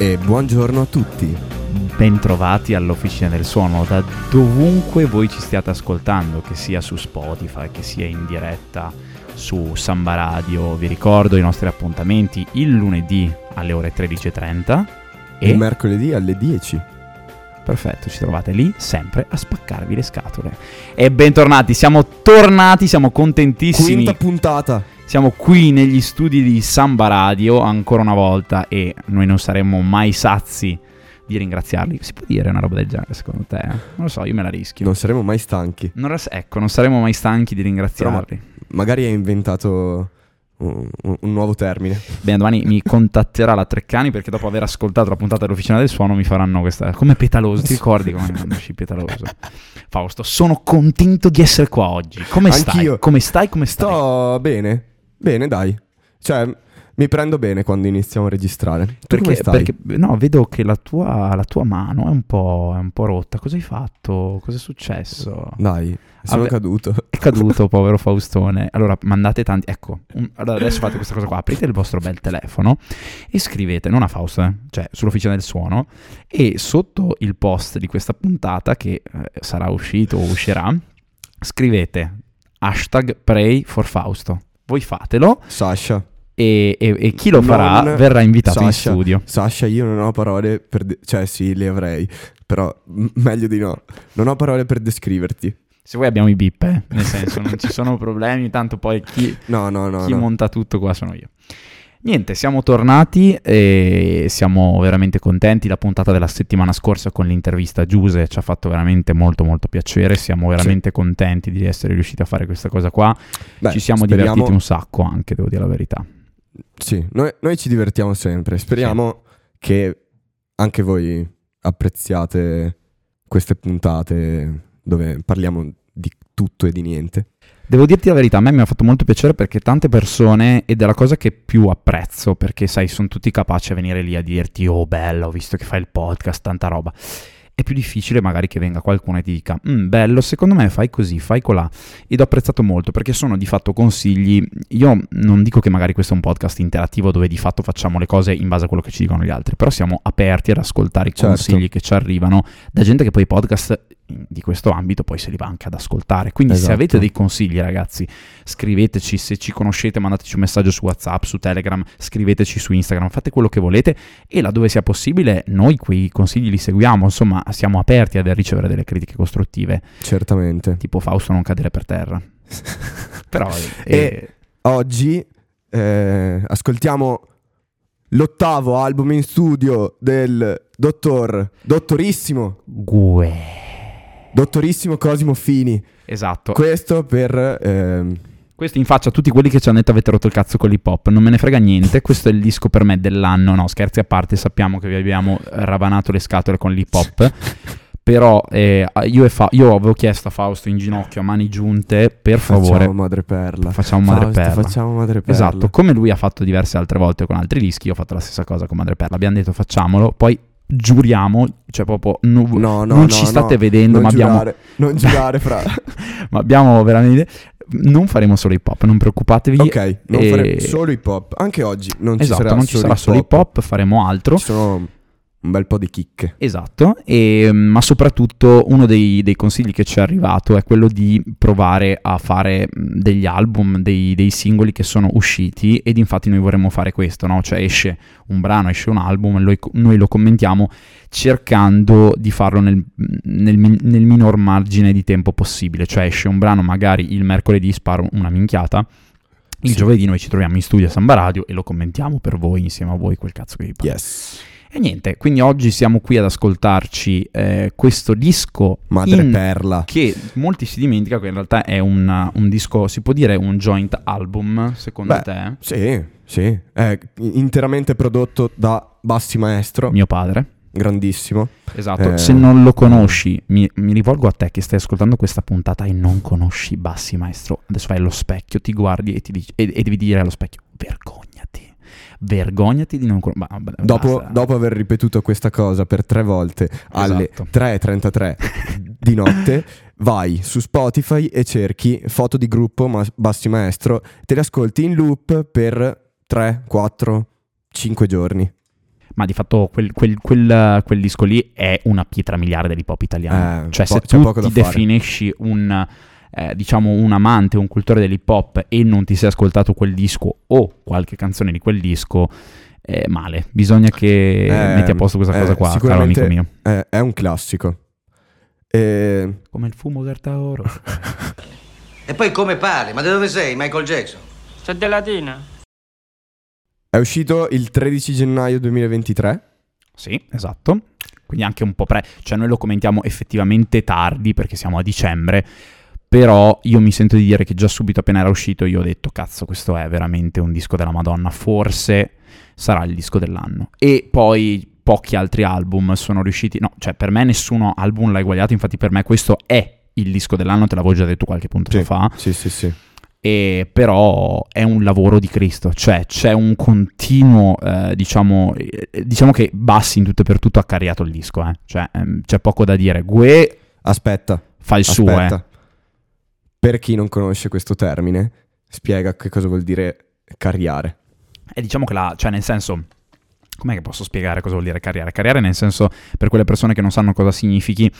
E buongiorno a tutti. Bentrovati all'Officina del Suono, da dovunque voi ci stiate ascoltando, che sia su Spotify, che sia in diretta su Samba Radio. Vi ricordo i nostri appuntamenti il lunedì alle ore 13.30 e Il mercoledì alle 10. Perfetto, ci trovate lì sempre a spaccarvi le scatole. E bentornati, siamo tornati, siamo contentissimi. Quinta puntata. Siamo qui negli studi di Samba Radio ancora una volta e noi non saremmo mai sazi di ringraziarli. Si può dire una roba del genere secondo te? eh? Non lo so, io me la rischio. Non saremo mai stanchi. Non ras- ecco, non saremo mai stanchi di ringraziarli. Magari hai inventato un, un- nuovo termine. Bene, domani mi contatterà la Treccani perché dopo aver ascoltato la puntata dell'Officina del Suono mi faranno questa... Come petaloso, ti ricordi come nasci petaloso? Fausto, sono contento di essere qua oggi. Come stai? Anch'io. Come stai? Come stai? Sto bene. Bene, dai. Cioè, mi prendo bene quando iniziamo a registrare. Perché, stai? perché- no, vedo che la tua, la tua mano è un, po', è un po' rotta. Cosa hai fatto? Cosa è successo? Dai, sono Vabbè. caduto. È caduto, povero Faustone. Allora, mandate tanti. Ecco, un- allora adesso fate questa cosa qua: aprite il vostro bel telefono e scrivete, non a Fausto, eh, cioè sull'officina del suono, e sotto il post di questa puntata, che eh, sarà uscito o uscirà, scrivete hashtag pray for Fausto. Voi fatelo Sasha. e, e- e chi lo farà Non- verrà invitato in Sasha. studio. Sasha, io non ho parole per... de- cioè, sì, le avrei. Però m- meglio di no. Non ho parole per descriverti. Se vuoi abbiamo i bip, eh, nel senso non ci sono problemi, tanto poi chi, No, no, no. chi monta tutto qua sono io. Niente, siamo tornati e siamo veramente contenti. La puntata della settimana scorsa con l'intervista a Giuse ci ha fatto veramente molto molto piacere. Siamo veramente contenti di essere riusciti a fare questa cosa qua. Beh, ci siamo speriamo- divertiti un sacco anche, devo dire la verità. Sì, noi, noi ci divertiamo sempre. Speriamo che anche voi apprezziate queste puntate dove parliamo di tutto e di niente. Devo dirti la verità, a me mi ha fatto molto piacere perché tante persone, ed è la cosa che più apprezzo, perché sai, sono tutti capaci a venire lì a dirti, oh bello, ho visto che fai il podcast, tanta roba. È più difficile magari che venga qualcuno e ti dica, "Mm, bello, secondo me fai così, fai colà. Ed ho apprezzato molto perché sono di fatto consigli. Io non dico che magari questo è un podcast interattivo dove di fatto facciamo le cose in base a quello che ci dicono gli altri, però siamo aperti ad ascoltare i Certo. consigli che ci arrivano da gente che poi i podcast di questo ambito poi se li va anche ad ascoltare. Quindi se Esatto. avete dei consigli, ragazzi, scriveteci, se ci conoscete mandateci un messaggio su WhatsApp, su Telegram, scriveteci su Instagram, fate quello che volete e laddove sia possibile noi quei consigli li seguiamo, insomma, siamo aperti ad ricevere delle critiche costruttive, Certamente. tipo Fausto non cadere per terra. Però E- eh, Oggi eh, ascoltiamo l'ottavo album in studio del dottor, dottorissimo, Gue. dottorissimo Cosimo Fini. Esatto. Questo per... ehm, Questo in faccia a tutti quelli che ci hanno detto avete rotto il cazzo con l'hip hop. Non me ne frega niente. Questo è il disco per me dell'anno. No, scherzi a parte, sappiamo che vi abbiamo ravanato le scatole con l'hip hop. Però eh, io, Fa- io avevo chiesto a Fausto in ginocchio a mani giunte, per favore, Facciamo madreperla. facciamo Madreperla. Facciamo madreperla. Esatto, come lui ha fatto diverse altre volte con altri dischi, io ho fatto la stessa cosa con Madreperla. Abbiamo detto facciamolo, poi giuriamo, cioè proprio No, no, non no, ci state vedendo, non ma abbiamo, giurare, non giurare fra... ma abbiamo veramente... Non faremo solo hip hop, non preoccupatevi. ok, non e- faremo solo hip hop. Anche oggi non ci Esatto, sarà non ci sarà solo hip hop, faremo altro. Ci sono un bel po' di chicche. Esatto, e, ma soprattutto uno dei, dei consigli che ci è arrivato è quello di provare a fare mh, degli album, dei, dei singoli che sono usciti ed infatti noi vorremmo fare questo, no? cioè esce un brano, esce un album e noi, lo commentiamo cercando di farlo nel, nel nel minor margine di tempo possibile, cioè esce un brano magari il mercoledì, sparo una minchiata, il Sì. giovedì noi ci troviamo in studio a Samba Radio e lo commentiamo per voi, insieme a voi, quel cazzo che vi pare. Yes. E niente, quindi oggi siamo qui ad ascoltarci eh, questo disco Madreperla. che molti si dimenticano che in realtà è un, un disco, si può dire un joint album, secondo Beh, te? Sì, sì. È interamente prodotto da Bassi Maestro. Mio padre. Grandissimo. Esatto, Eh, se non lo conosci, mi, mi rivolgo a te che stai ascoltando questa puntata e non conosci Bassi Maestro. Adesso vai allo specchio, ti guardi e, ti dici, e, e devi dire allo specchio, vergognati. Vergognati di non conoscere. Dopo, dopo aver ripetuto questa cosa per tre volte alle Esatto. 3.33 di notte, vai su Spotify e cerchi foto di gruppo ma- Bassi Maestro, te le ascolti in loop per 3, 4, 5 giorni. Ma di fatto quel, quel- quel- quel disco lì è una pietra miliare dell'hip hop italiano. Eh, cioè, po- se tu ti definisci un, eh, diciamo, un amante, un cultore dell'hip hop e non ti sei ascoltato quel disco o qualche canzone di quel disco, è male. Bisogna che Eh, metti a posto questa eh, cosa qua, caro amico mio. Eh, è un classico. E... Come il fumo Gartaoro. E poi come parli? Ma da dove sei, Michael Jackson? C'è della Latina. È uscito il 13 gennaio 2023. Sì, esatto. Quindi anche un po' pre. Cioè, noi lo commentiamo effettivamente tardi perché siamo a dicembre. Però io mi sento di dire che già subito appena era uscito io ho detto cazzo questo è veramente un disco della Madonna, forse sarà il disco dell'anno. E poi pochi altri album sono riusciti, no, cioè per me nessuno album l'ha eguagliato, infatti per me questo è il disco dell'anno, te l'avevo già detto qualche punto Sì, fa, sì, sì, sì. e però è un lavoro di Cristo, cioè c'è un continuo, eh, diciamo, eh, diciamo che Bassi in tutto e per tutto ha cariato il disco, eh. cioè ehm, c'è poco da dire, Gue Aspetta, fa il suo, eh. Per chi non conosce questo termine, spiega che cosa vuol dire carriare. E diciamo che la, cioè nel senso, com'è che posso spiegare cosa vuol dire carriera? Carriera nel senso, per quelle persone che non sanno cosa significhi,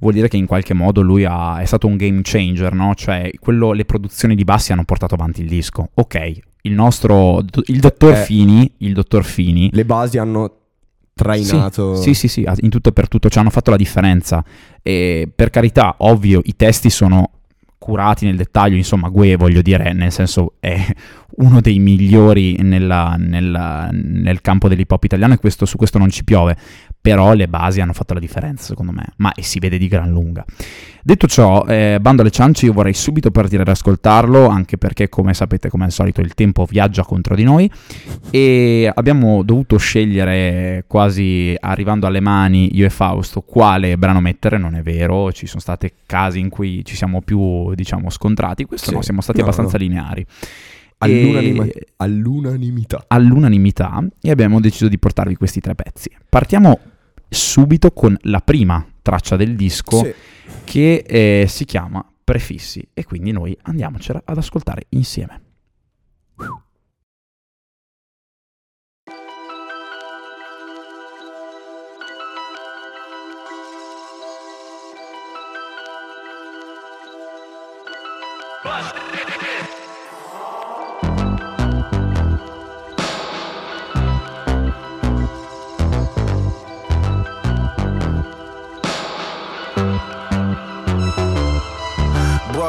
vuol dire che in qualche modo lui ha- è stato un game changer, no? Cioè, quello, le produzioni di Bassi hanno portato avanti il disco. Ok, il nostro, il dottor Eh. Fini, il dottor Fini, Le basi hanno trainato... Sì, sì, sì, in tutto e per tutto ci hanno fatto la differenza. E per carità, ovvio, i testi sono curati nel dettaglio, insomma, Gue voglio dire, nel senso è uno dei migliori nella- nella- nel campo dell'hip hop italiano e questo- su questo non ci piove, però le basi hanno fatto la differenza secondo me, ma e si vede di gran lunga. Detto ciò, eh, bando alle ciance, io vorrei subito partire ad ascoltarlo, anche perché come sapete, come al solito, il tempo viaggia contro di noi e abbiamo dovuto scegliere quasi arrivando alle mani io e Fausto quale brano mettere, non è vero, ci sono stati casi in cui ci siamo più diciamo scontrati, questo Sì. no, siamo stati No, abbastanza no. lineari. All'unanima- E- all'unanimità. all'unanimità e abbiamo deciso di portarvi questi tre pezzi. Partiamo subito con la prima traccia del disco Sì. che eh, si chiama Prefissi e quindi noi andiamocela ad ascoltare insieme.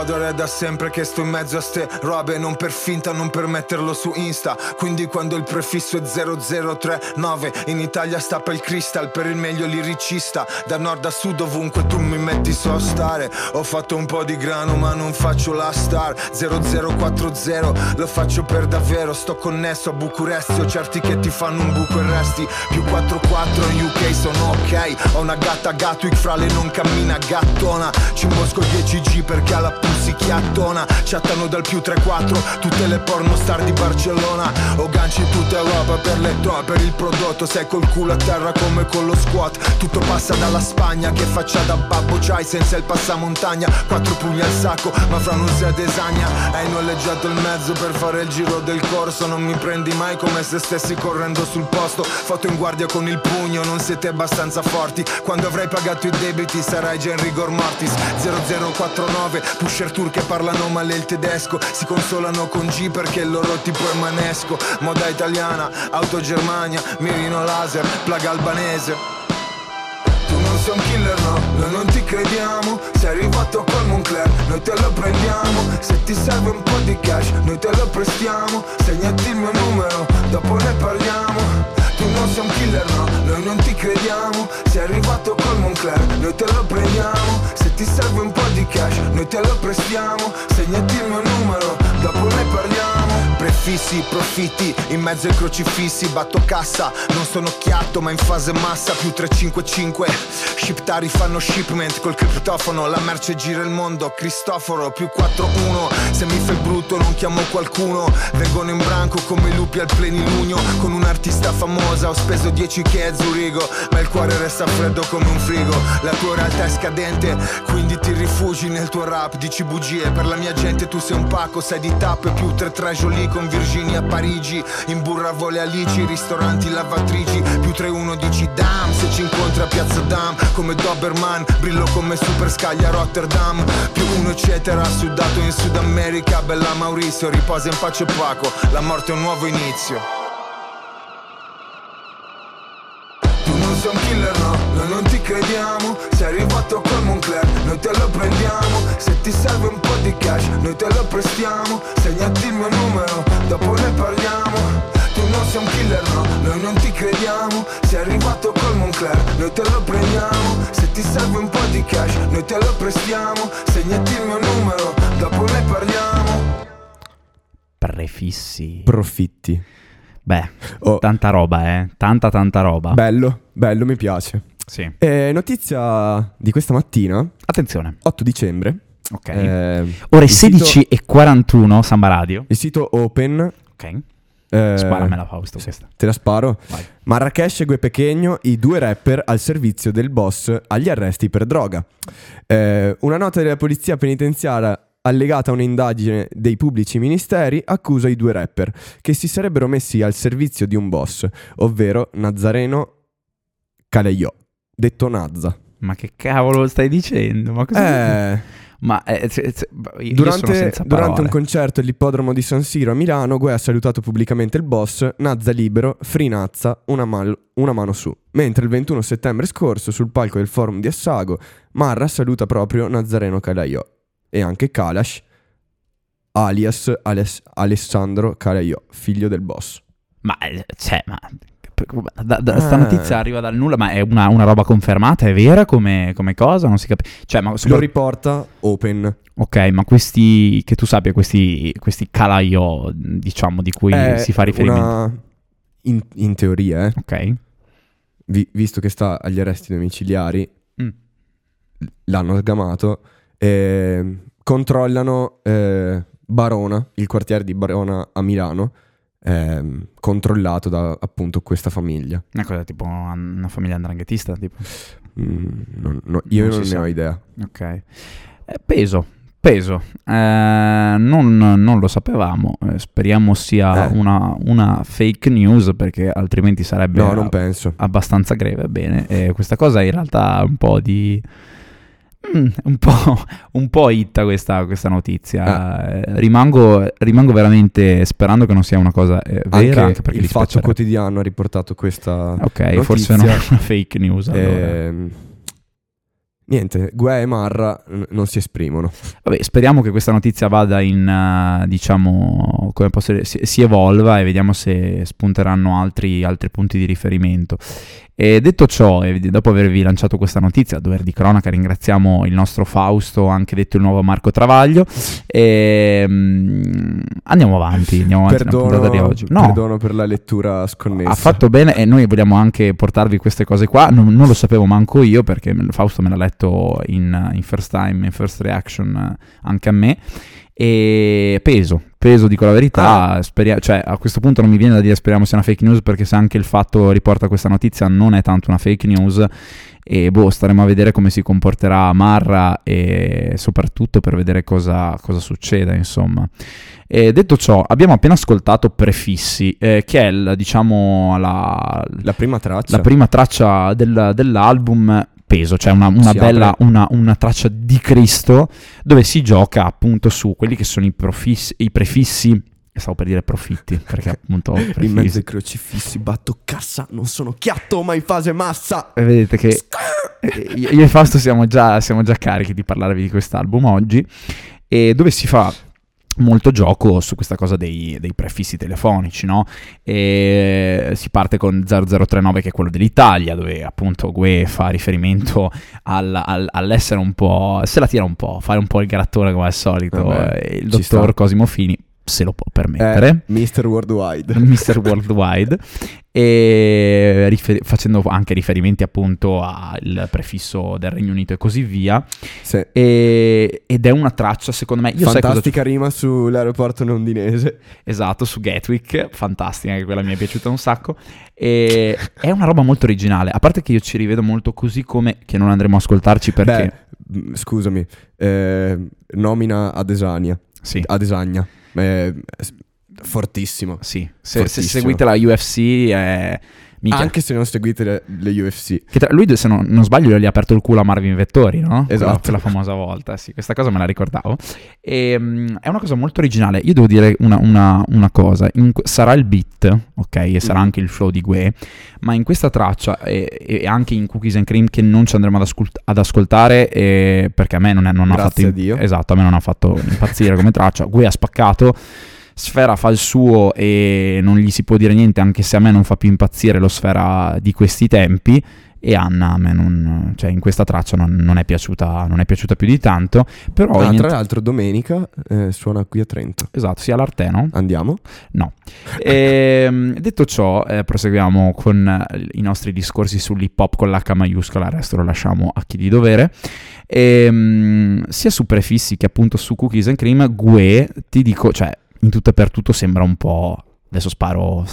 Brother è da sempre che sto in mezzo a ste robe Non per finta, non per metterlo su Insta. Quindi quando il prefisso è 0039 In Italia stappa il crystal per il meglio liricista. Da nord a sud ovunque tu mi metti so stare. Ho fatto un po' di grano ma non faccio la star. 0040 lo faccio per davvero. Sto connesso a Bucuresti Ho certi che ti fanno un buco e resti. Più 44 in UK sono ok. Ho una gatta Gatwick fra le non cammina gattona. Ci imbosco 10G perché alla pussi chiattona Chattano dal più 3-4 Tutte le porno star di Barcellona. Ho ganci in tutta Europa per le to Per il prodotto. Sei col culo a terra come con lo squat. Tutto passa dalla Spagna Che faccia da babbo c'hai senza il passamontagna. Quattro pugni al sacco ma fra non sei desagna Hai noleggiato il mezzo per fare il giro del corso. Non mi prendi mai come se stessi correndo sul posto. Foto in guardia con il pugno Non siete abbastanza forti. Quando avrai pagato i debiti sarai già in rigor mortis. 0049 Pusher tour che parlano male il tedesco. Si consolano con G perché il loro tipo è manesco. Moda italiana, auto Germania Mirino laser, plaga albanese. Tu non sei un killer no, noi non ti crediamo. Sei arrivato col Moncler, noi te lo prendiamo. Se ti serve un po' di cash, noi te lo prestiamo. Segnati il mio numero, dopo ne parliamo Tu non sei un killer no, noi non ti crediamo. Sei arrivato col Moncler, noi te lo prendiamo. Se ti serve un po' di cash, noi te lo prestiamo. Segnati il mio numero, dopo ne parliamo fissi, profitti in mezzo ai crocifissi, batto cassa, non sono chiatto ma in fase massa, più 355, shiptari fanno shipment col criptofono, la merce gira il mondo, Cristoforo, più 41, se mi fai brutto non chiamo qualcuno, vengono in branco come i lupi al plenilunio, con un'artista famosa ho speso 10 che a Zurigo, ma il cuore resta freddo come un frigo, la tua realtà è scadente, quindi ti rifugi nel tuo rap, dici bugie, per la mia gente tu sei un pacco, sei di tappe, più 3 treasure lì con Virginia a Parigi, in burra vole alici, ristoranti lavatrici, più 3-1 dici dam, se ci incontri a Piazza Dam, come Doberman, brillo come Super Scaglia Rotterdam, più uno eccetera, sudato in Sud America, bella Maurizio, riposa in pace Paco, la morte è un nuovo inizio. Tu non sei un killer, no, noi non ti crediamo Sei arrivato col Moncler, noi te lo prendiamo Se ti serve un po' di cash, noi te lo prestiamo Segnati il mio numero, dopo ne parliamo Tu non sei un killer, no, noi non ti crediamo Sei arrivato col Moncler, noi te lo prendiamo Se ti serve un po' di cash, noi te lo prestiamo Segnati il mio numero, dopo ne parliamo Prefissi. Profitti. Beh, Oh, tanta roba, eh. Tanta, tanta roba. bello, bello, mi piace. Sì. Eh, notizia di questa mattina, Attenzione. 8 dicembre. Ok. eh, Ore il sito- 16 e 41, Samba Radio. Il sito Open. Ok. eh, Sparamela, Fausto, questa. Te la sparo. Vai. Marrakesh e Gue Pechegno, i due rapper al servizio del boss agli arresti per droga. Eh, una nota della polizia penitenziaria allegata a un'indagine dei pubblici ministeri accusa i due rapper che si sarebbero messi al servizio di un boss, ovvero Nazareno Caleio, detto Nazza. Ma che cavolo stai dicendo? Ma cosa Eh, Ma eh, io sono durante, durante un concerto all'ippodromo di San Siro a Milano, Gue ha salutato pubblicamente il boss, Nazza libero, free Nazza, una, mal- una mano su. Mentre il 21 settembre scorso, sul palco del forum di Assago, Marra saluta proprio Nazareno Calaiò e anche Kalash, alias Ales- Alessandro Calaiò, figlio del boss. Ma, eh, cioè, ma... Da, da- sta Eh. notizia arriva dal nulla, ma è una, una roba confermata? È vera come, come cosa? Non si capisce. Cioè, ma Lo riporta Open. Ok, ma questi, che tu sappia, questi, questi calaio, diciamo, di cui È si fa riferimento. una- In, in teoria, eh, Ok. vi- visto che sta agli arresti domiciliari, Mm. l'hanno sgamato, eh, controllano eh, Barona, il quartiere di Barona a Milano, ehm, controllato da appunto questa famiglia. Una cosa tipo una, famiglia andranghetista, tipo. Mm, non- no, io Non non, ne sa. ho idea. Ok. Eh, peso, peso. Eh, non, non lo sapevamo. eh, speriamo sia Eh. una, una fake news perché altrimenti sarebbe No, non penso. abbastanza greve. Bene, e questa cosa in realtà un po' di... mm, un, po', un po' hitta questa, questa notizia. Eh, rimango, rimango veramente sperando che non sia una cosa eh, vera, Anche, anche, perché il Fatto dispiacerebbe. Quotidiano ha riportato questa Ok, forse non è notizia. una fake news. Allora. Ehm, niente, Gue e Marra n- non si esprimono. Vabbè, speriamo che questa notizia vada in, eh, diciamo, come posso dire, si, si evolva e vediamo se spunteranno altri, altri punti di riferimento. E detto ciò, e dopo avervi lanciato questa notizia, a dover di cronaca, ringraziamo il nostro Fausto, anche detto il nuovo Marco Travaglio. E, mm, andiamo avanti, andiamo avanti puntata di Perdono, oggi. No, perdono per la lettura sconnessa. ha fatto bene e noi vogliamo anche portarvi queste cose qua. Non, non lo sapevo manco io perché Fausto me l'ha letto in, in first time, in first reaction eh, anche a me. E peso, peso dico la verità. speria- cioè, a questo punto non mi viene da dire speriamo sia una fake news perché se anche il fatto riporta questa notizia non è tanto una fake news. E boh, staremo a vedere come si comporterà Marra e soprattutto per vedere cosa, cosa succede, insomma. E detto ciò, abbiamo appena ascoltato Prefissi, eh, che è il, diciamo la, La prima traccia. la prima traccia del- dell'album peso, cioè una, una bella, una, una traccia di Cristo dove si gioca appunto su quelli che sono i, profissi, i prefissi, stavo per dire profitti, perché appunto In mezzo prefissi. ai crocifissi batto cassa, non sono chiatto ma in fase massa. E vedete che io io e Fausto siamo già, siamo già carichi di parlarvi di quest'album oggi, e dove si fa molto gioco su questa cosa dei, dei prefissi telefonici, no? E si parte con 0039 che è quello dell'Italia, dove appunto Gue fa riferimento al- al- all'essere un po', se la tira un po', fare un po' il grattone come al solito, Vabbè, e il dottor sta. Cosimo Fini se lo può permettere. Eh, Mr. Worldwide. Mr. Worldwide e rifer- facendo anche riferimenti appunto al prefisso del Regno Unito e così via Sì. e- ed è una traccia secondo me io Fantastica rima sull'aeroporto londinese. Esatto, su Gatwick, fantastica, anche quella mi è piaciuta un sacco. E è una roba molto originale, a parte che io ci rivedo molto così come che non andremo a ascoltarci perché... Beh, scusami, eh, nomina Adesania. sì, Adesagna. Eh, fortissimo. sì. Se, se fortissimo. seguite la UFC è... Minchia. Anche se non seguite le, le UFC. Che tra- lui, se non, non sbaglio, gli ha aperto il culo a Marvin Vettori, no? Esatto. Quella, famosa volta, sì, questa cosa me la ricordavo. E, mm, è una cosa molto originale. Io devo dire una, una- una cosa: In sarà il beat, ok, e sarà Mm. anche il flow di Gue, ma in questa traccia e, e anche in Cookies and Cream, che non ci andremo ad, ascult- ad ascoltare, eh, perché a me non, è, non ha Grazie fatto. a Dio. Esatto, a me non ha fatto impazzire come traccia. Gue ha spaccato. Sfera fa il suo e non gli si può dire niente, anche se a me non fa più impazzire lo Sfera di questi tempi. E Anna a me non, cioè in questa traccia non, non è piaciuta, non è piaciuta più di tanto. Però Ah, tra l'altro domenica eh, suona qui a Trento. esatto, sia l'Arteno. Andiamo? No. Ehm, detto ciò, eh, proseguiamo con eh, i nostri discorsi sull'hip hop con l'H maiuscola, il resto lo lasciamo a chi di dovere. Ehm, sia su prefissi che appunto su cookies and cream, Gue, ti dico, cioè, in tutto e per tutto sembra un po'. Adesso sparo.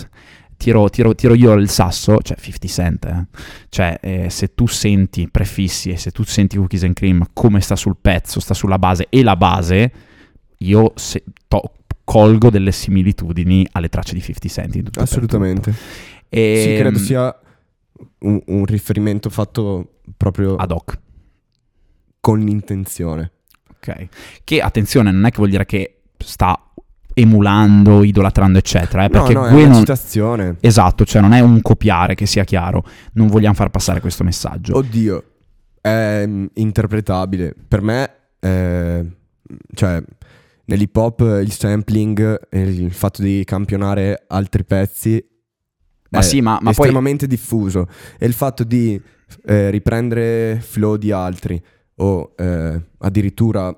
Tiro, tiro- tiro io il sasso, cioè 50 Cent, eh. cioè eh, se tu senti prefissi e se tu senti Cookies and Cream come sta sul pezzo, sta sulla base e la base, io se- to- colgo delle similitudini alle tracce di 50 Cent. Assolutamente. E, Sì, credo sia un, un riferimento fatto proprio ad hoc. con l'intenzione. Ok. Che attenzione, non è che vuol dire che sta emulando, idolatrando, eccetera. Eh, perché no, no, è una non- citazione. Esatto, cioè non è un copiare, che sia chiaro. Non vogliamo far passare questo messaggio. Oddio, è mm, interpretabile. Per me, eh, cioè, nell'hip hop il sampling il fatto di campionare altri pezzi ma è sì, ma, ma poi estremamente diffuso. E il fatto di eh, riprendere flow di altri o eh, addirittura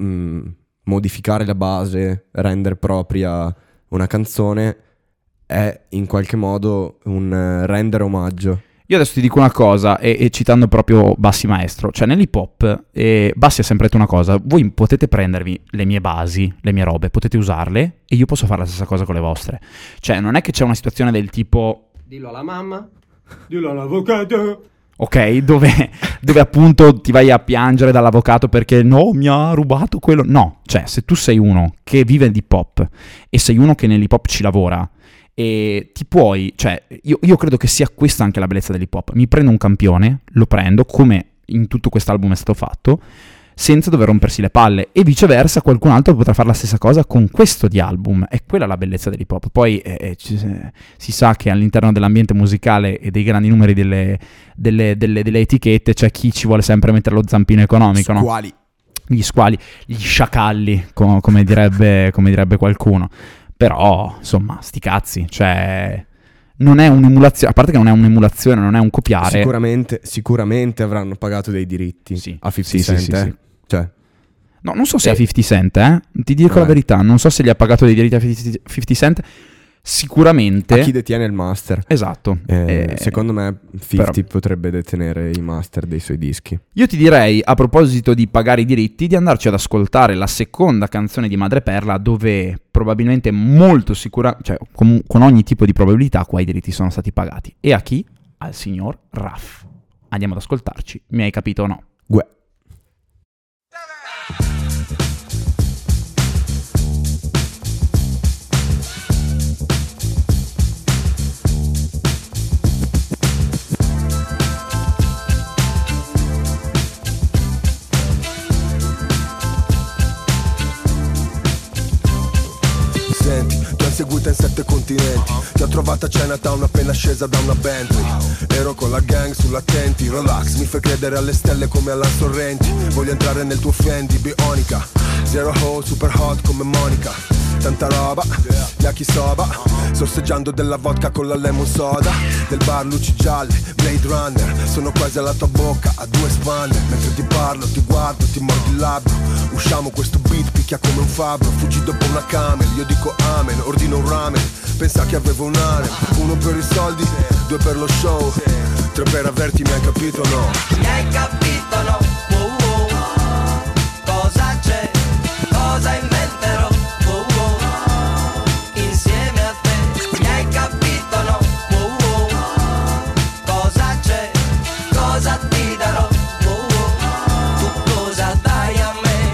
mm, modificare la base, rendere propria una canzone è in qualche modo un eh, rendere omaggio. Io adesso ti dico una cosa, e, e citando proprio Bassi Maestro, cioè nell'hip hop, eh, Bassi ha sempre detto una cosa, voi potete prendervi le mie basi, le mie robe, potete usarle e io posso fare la stessa cosa con le vostre. Cioè non è che c'è una situazione del tipo, Dillo alla mamma, dillo all'avvocato. Ok, dove, dove appunto ti vai a piangere dall'avvocato perché no, mi ha rubato quello. No, cioè se tu sei uno che vive di hop e sei uno che nell'hip hop ci lavora e ti puoi, cioè io, io credo che sia questa anche la bellezza dell'hip hop. Mi prendo un campione, lo prendo come in tutto quest'album è stato fatto, senza dover rompersi le palle e viceversa qualcun altro potrà fare la stessa cosa con questo di album. È quella la bellezza dell'hip hop. Poi eh, eh, ci- si sa che all'interno dell'ambiente musicale e dei grandi numeri delle, delle- delle- delle etichette c'è chi ci vuole sempre mettere lo zampino economico, no? Squali. gli squali, gli sciacalli, co- come, direbbe, come direbbe qualcuno. Però, insomma, sti cazzi, cioè... Non è un'emulazione, a parte che non è un'emulazione, non è un copiare. Sicuramente, sicuramente avranno pagato dei diritti Sì. a 50 Sì, Cent. sì, eh. Cioè, No, non so se Eh. a 50 Cent, eh. Ti dico la Eh. verità, non so se gli ha pagato dei diritti a 50 50 Cent. Sicuramente... a chi detiene il master? Esatto. Eh, Eh, secondo me 50 però- potrebbe detenere i master dei suoi dischi. Io ti direi, a proposito di pagare i diritti, di andarci ad ascoltare la seconda canzone di Madreperla, dove probabilmente molto sicura, cioè con, con ogni tipo di probabilità qua i diritti sono stati pagati. E a chi? Al signor Raff. Andiamo ad ascoltarci. Mi hai capito o no? Gue. Ti ho trovata a Chinatown appena scesa da una Bentley. Ero con la gang sull'attenti Relax, mi fai credere alle stelle come alla Sorrenti. Voglio entrare nel tuo Fendi, bionica Zero hole, super hot come Monica. Tanta roba Yakisoba Sorseggiando della vodka con la lemon soda. Del bar luci gialle, Blade Runner. Sono quasi alla tua bocca, a due spanne Mentre ti parlo, ti guardo, ti mordi il labbro. Usciamo questo beat, picchia come un fabbro. Fuggi dopo una camel, io dico amen Ordino un ramen, pensa che avevo un harem Uno per i soldi, due per lo show. Tre per averti, mi hai capito no? Mi hai capito no? Cosa inventerò? Wow, wow. Insieme a te Mi hai capito no? Wow. Cosa c'è? Cosa ti darò? Tu cosa dai a me?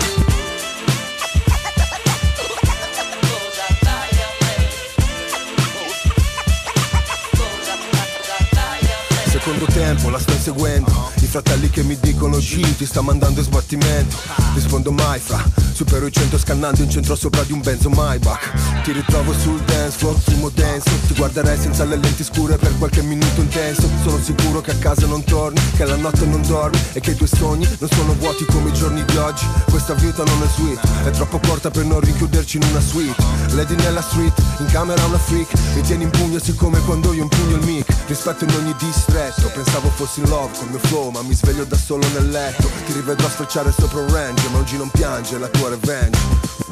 Secondo tempo la sto inseguendo I fratelli che mi dicono G ti sta mandando sbattimento. Rispondo mai fra. Supero i 100 scannando in centro sopra di un benzo Maybach. Ti ritrovo sul dance floor, fumo denso. Ti guarderei senza le lenti scure per qualche minuto intenso. Sono sicuro che a casa non torni Che la notte non dormi E che i tuoi sogni non sono vuoti come i giorni di oggi. Questa vita non è sweet È troppo corta per non rinchiuderci in una suite. Lady nella street, in camera una freak. Mi tieni in pugno siccome quando io impugno il mic Rispetto in ogni distretto. Pensavo fossi in love col mio flow Ma mi sveglio da solo nel letto. Ti rivedrò sfrecciare sopra un range Ma oggi non piange la tua revenge.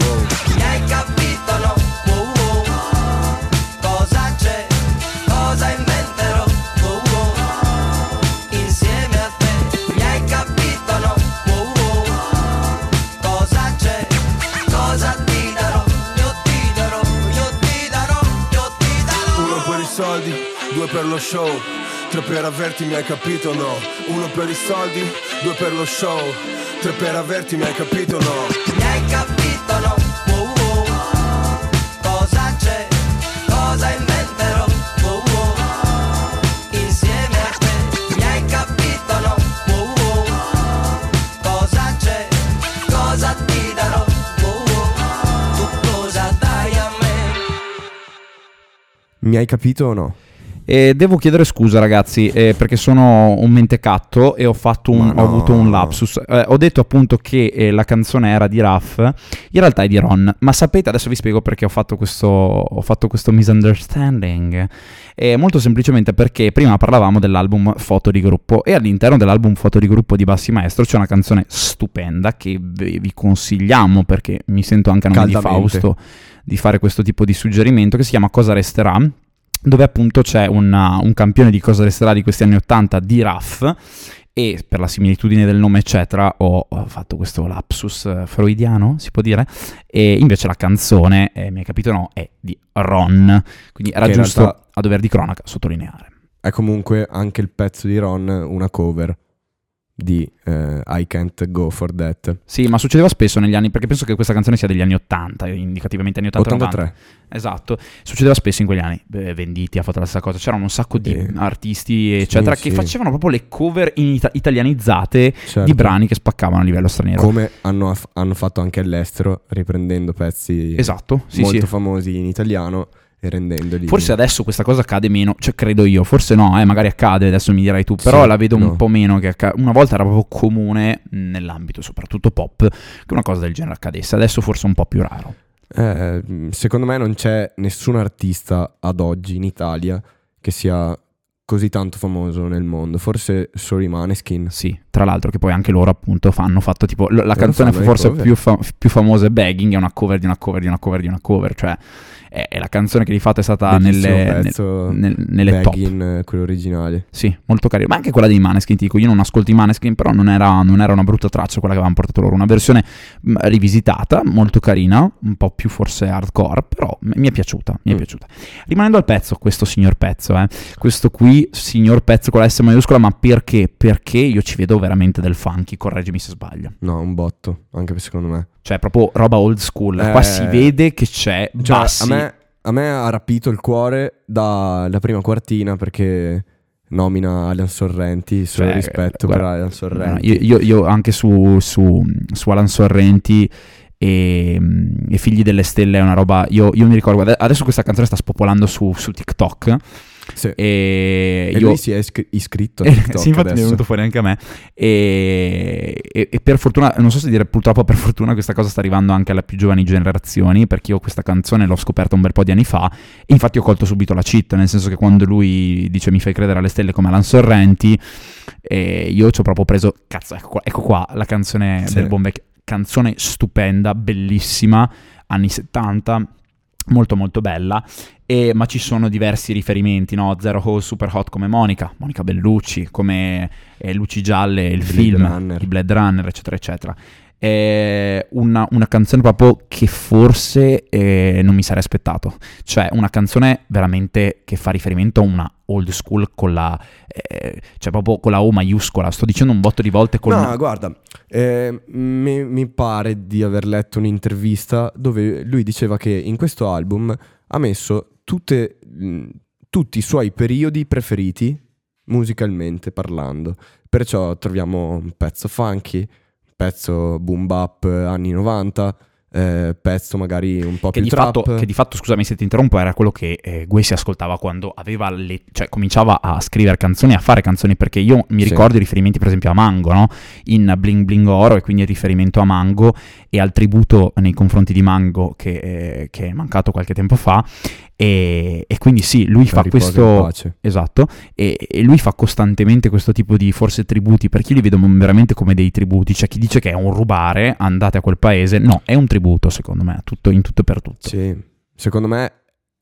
Wow. Mi hai capito per lo show Tre per averti, mi hai capito no? Uno per i soldi, due per lo show Tre per averti, mi hai capito no? Mi hai capito no? Wow, wow. Cosa c'è? Cosa inventerò? Wow, wow. Insieme a te Mi hai capito no? Wow, wow. Cosa c'è? Cosa ti darò? Wow, wow. Tu cosa dai a me? Mi hai capito o no? E devo chiedere scusa, ragazzi, eh, perché sono un mentecatto e ho, fatto un, no. ho avuto un lapsus. Eh, ho detto appunto che eh, la canzone era di Raff, in realtà è di Ron. Ma sapete, adesso vi spiego perché ho fatto questo, ho fatto questo misunderstanding. Molto semplicemente perché prima parlavamo dell'album Foto di Gruppo e all'interno dell'album Foto di Gruppo di Bassi Maestro c'è una canzone stupenda che vi consigliamo perché mi sento anche a nome di. Fausto di fare questo tipo di suggerimento che si chiama Cosa resterà dove appunto c'è una- un campione di cosa resterà di questi anni 80 di Raff e per la similitudine del nome eccetera ho, ho fatto questo lapsus eh, freudiano si può dire e invece la canzone eh, mi hai capito no è di Ron. Quindi era Che giusto realtà- a dover di cronaca sottolineare. È comunque anche il pezzo di Ron una cover di eh, I Can't Go For That. sì ma succedeva spesso negli anni perché penso che questa canzone sia degli anni 80 indicativamente anni 80 90. 83. Esatto, succedeva spesso in quegli anni. Beh, Venditi ha fatto la stessa cosa. C'erano un sacco di Sì. artisti, eccetera, Sì, che sì. facevano proprio le cover ita- italianizzate Certo. di brani che spaccavano a livello straniero. Come hanno, hanno fatto anche all'estero, riprendendo pezzi esatto, sì, molto famosi in italiano rendendoli... Forse adesso questa cosa accade meno, cioè credo io, forse no, eh, magari accade, adesso mi dirai tu, però Sì, la vedo un no. po' meno che acca- una volta era proprio comune nell'ambito soprattutto pop che una cosa del genere accadesse, adesso forse è un po' più raro. Eh, secondo me non c'è nessun artista ad oggi in Italia che sia così tanto famoso nel mondo. Forse solo i Maneskin. Sì, tra l'altro che poi anche loro appunto hanno fatto tipo la canzone forse più, fa- più famosa è Begging, è una cover di una cover di una cover di una cover, cioè è, è la canzone che di fatto è stata Bellissimo nelle, pezzo, nel- nelle top. Baggin, eh, quello originale. Sì, molto carino. Ma anche quella dei Maneskin, ti dico, io non ascolto i Maneskin, però non era, non era una brutta traccia quella che avevano portato loro. Una versione mh, rivisitata, molto carina, un po' più forse hardcore, però mi è piaciuta, mi è Mm. piaciuta. Rimanendo al pezzo, questo signor pezzo, eh, questo qui, signor pezzo con la S maiuscola, ma perché? Perché io ci vedo veramente del funky, correggimi se sbaglio. No, un botto, anche secondo me. Cioè, proprio roba old school. Eh, Qua si vede che c'è Cioè, bassi. a, me, a me ha rapito il cuore dalla prima quartina perché nomina Alan Sorrenti, solo Cioè, rispetto guarda, per Alan Sorrenti. io, io- io anche su, su, su Alan Sorrenti e, e Figli delle Stelle è una roba. Io, io mi ricordo. ade- Adesso questa canzone sta spopolando su, su TikTok. Sì. E, E io... lui si è iscri- iscritto a Eh, TikTok sì, infatti mi è adesso. venuto fuori anche a me. E, e- e per fortuna, non so se dire purtroppo per fortuna, questa cosa sta arrivando anche alle più giovani generazioni, perché io questa canzone l'ho scoperta un bel po' di anni fa, e infatti ho colto subito la cheat, nel senso che quando lui dice mi fai credere alle stelle come Alan Sorrenti, io ci ho proprio preso, cazzo, ecco qua, ecco qua la canzone Sì. del vecchio, canzone stupenda, bellissima, anni 70, molto molto bella, e- ma ci sono diversi riferimenti, no? Zero Ho Super Hot come Monica, Monica Bellucci, come eh, Luci Gialle, il Blade film, Runner. i Blade Runner, eccetera, eccetera. È una, una canzone proprio che forse eh, non mi sarei aspettato. Cioè, una canzone veramente che fa riferimento a una old school con la, eh, cioè proprio con la O maiuscola. Sto dicendo un botto di volte con No, guarda, eh, mi, mi pare di aver letto un'intervista dove lui diceva che in questo album ha messo tutte, mh, tutti i suoi periodi preferiti musicalmente parlando. Perciò troviamo un pezzo funky, un pezzo boom bap eh, anni 90, eh, pezzo magari un po' che più di, trap. fatto, che di fatto, scusami se ti interrompo, era quello che eh, Gue si ascoltava quando aveva le, cioè cominciava a scrivere canzoni, a fare canzoni, perché io mi Sì. ricordo i riferimenti per esempio a Mango, no? In Bling Bling Oro e quindi il riferimento a Mango e al tributo nei confronti di Mango che, eh, che è mancato qualche tempo fa e, e quindi sì, lui fa questo... Esatto, e, e lui fa costantemente questo tipo di forse tributi, perché io li vedo veramente come dei tributi, c'è chi dice che è un rubare, andate a quel paese, no, è un tributo secondo me, tutto, in tutto e per tutto. Sì, secondo me,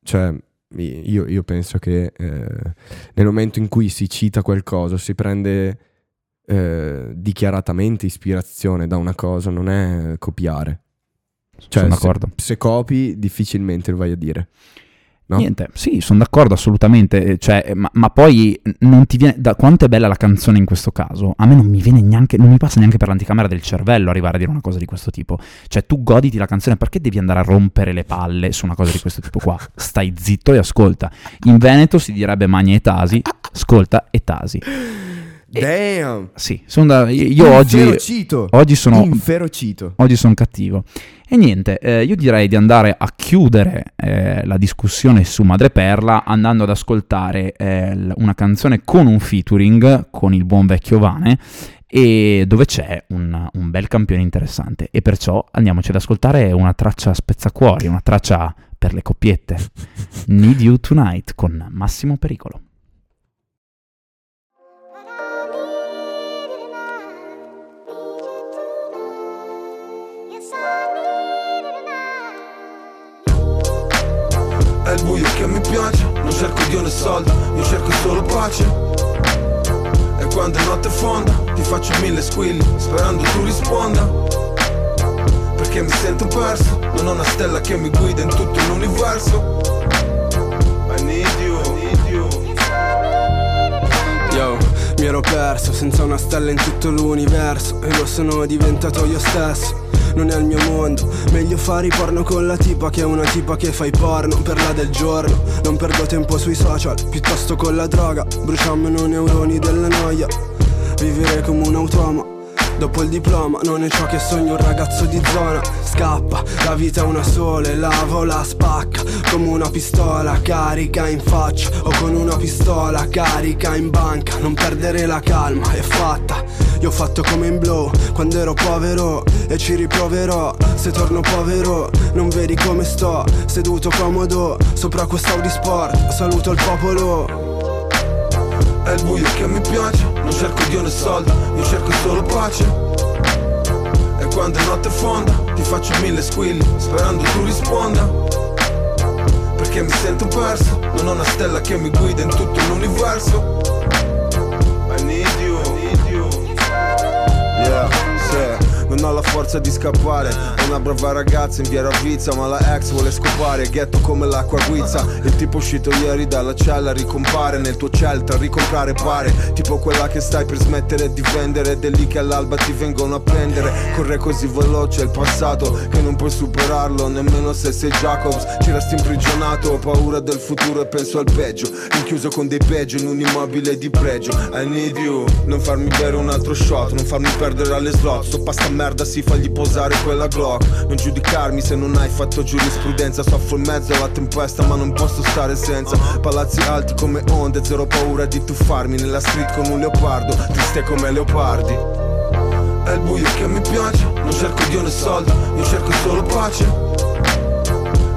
cioè, io, io penso che eh, nel momento in cui si cita qualcosa, si prende eh, dichiaratamente ispirazione da una cosa, non è copiare. Cioè, sono se- d'accordo. Se, copi, difficilmente lo vai a dire. No? Niente, sì, sono d'accordo assolutamente, eh, cioè, eh, ma, ma poi non ti viene, da quanto è bella la canzone in questo caso, a me non mi viene neanche, non mi passa neanche per l'anticamera del cervello arrivare a dire una cosa di questo tipo, cioè tu goditi la canzone, perché devi andare a rompere le palle su una cosa di questo tipo qua? Stai zitto e ascolta. In Veneto si direbbe magna e tasi, ascolta e tasi. Damn! Sì, sono da, io, oggi, oggi sono Inferocito! Oggi sono cattivo. E niente, eh, io direi di andare a chiudere eh, la discussione su Madreperla andando ad ascoltare eh, l- una canzone con un featuring con il buon vecchio Vane e dove c'è un, un bel campione interessante. E perciò andiamoci ad ascoltare una traccia spezzacuori, una traccia per le coppiette. Need You Tonight con Massimo Pericolo. Il buio che mi piace, non cerco Dio né soldi, io cerco solo pace. E quando è notte fonda, ti faccio mille squilli, sperando tu risponda. Perché mi sento perso, non ho una stella che mi guida in tutto l'universo. I need you. Ero perso senza una stella in tutto l'universo E lo sono diventato io stesso. Non è il mio mondo Meglio fare i porno con la tipa che è una tipa che fa i porno per la del giorno Non perdo tempo sui social, piuttosto con la droga Bruciammo neuroni della noia. Vivere come un automa Dopo il diploma non è ciò che sogno un ragazzo di zona. Scappa, la vita è una sola e la vola spacca. Come una pistola carica in faccia O con una pistola carica in banca. Non perdere la calma, è fatta. Io ho fatto come in blow quando ero povero E ci riproverò. Se torno povero Non vedi come sto, seduto comodo Sopra quest'Audi Sport, saluto il popolo È il buio che mi piace, non cerco Dio né soldi, io cerco solo pace. E quando è notte fonda, ti faccio mille squilli, sperando tu risponda. Perché mi sento perso, non ho una stella che mi guida in tutto l'universo. I need you, I need you. Yeah, non ho la forza di scappare. Una brava ragazza in via Ravizza Ma la ex vuole scopare. Ghetto come l'acqua guizza. Il tipo uscito ieri dalla cella Ricompare. Nel tuo shelter Ricomprare pare. Tipo quella che stai per smettere di vendere. Ed è lì che all'alba ti vengono a prendere. Corre così veloce il passato Che non puoi superarlo. Nemmeno se sei Jacobs Ci resti imprigionato. Ho paura del futuro e penso al peggio. Rinchiuso con dei peggio in un immobile di pregio. I need you Non farmi bere un altro shot Non farmi perdere alle slot. Sto pasta merda si fagli posare quella Glock. Non giudicarmi se non hai fatto giurisprudenza. Soffro in mezzo alla tempesta ma non posso stare senza Palazzi alti come onde, zero paura di tuffarmi Nella street con un leopardo, triste come leopardi. È il buio che mi piace, non cerco Dio né soldi, io cerco solo pace.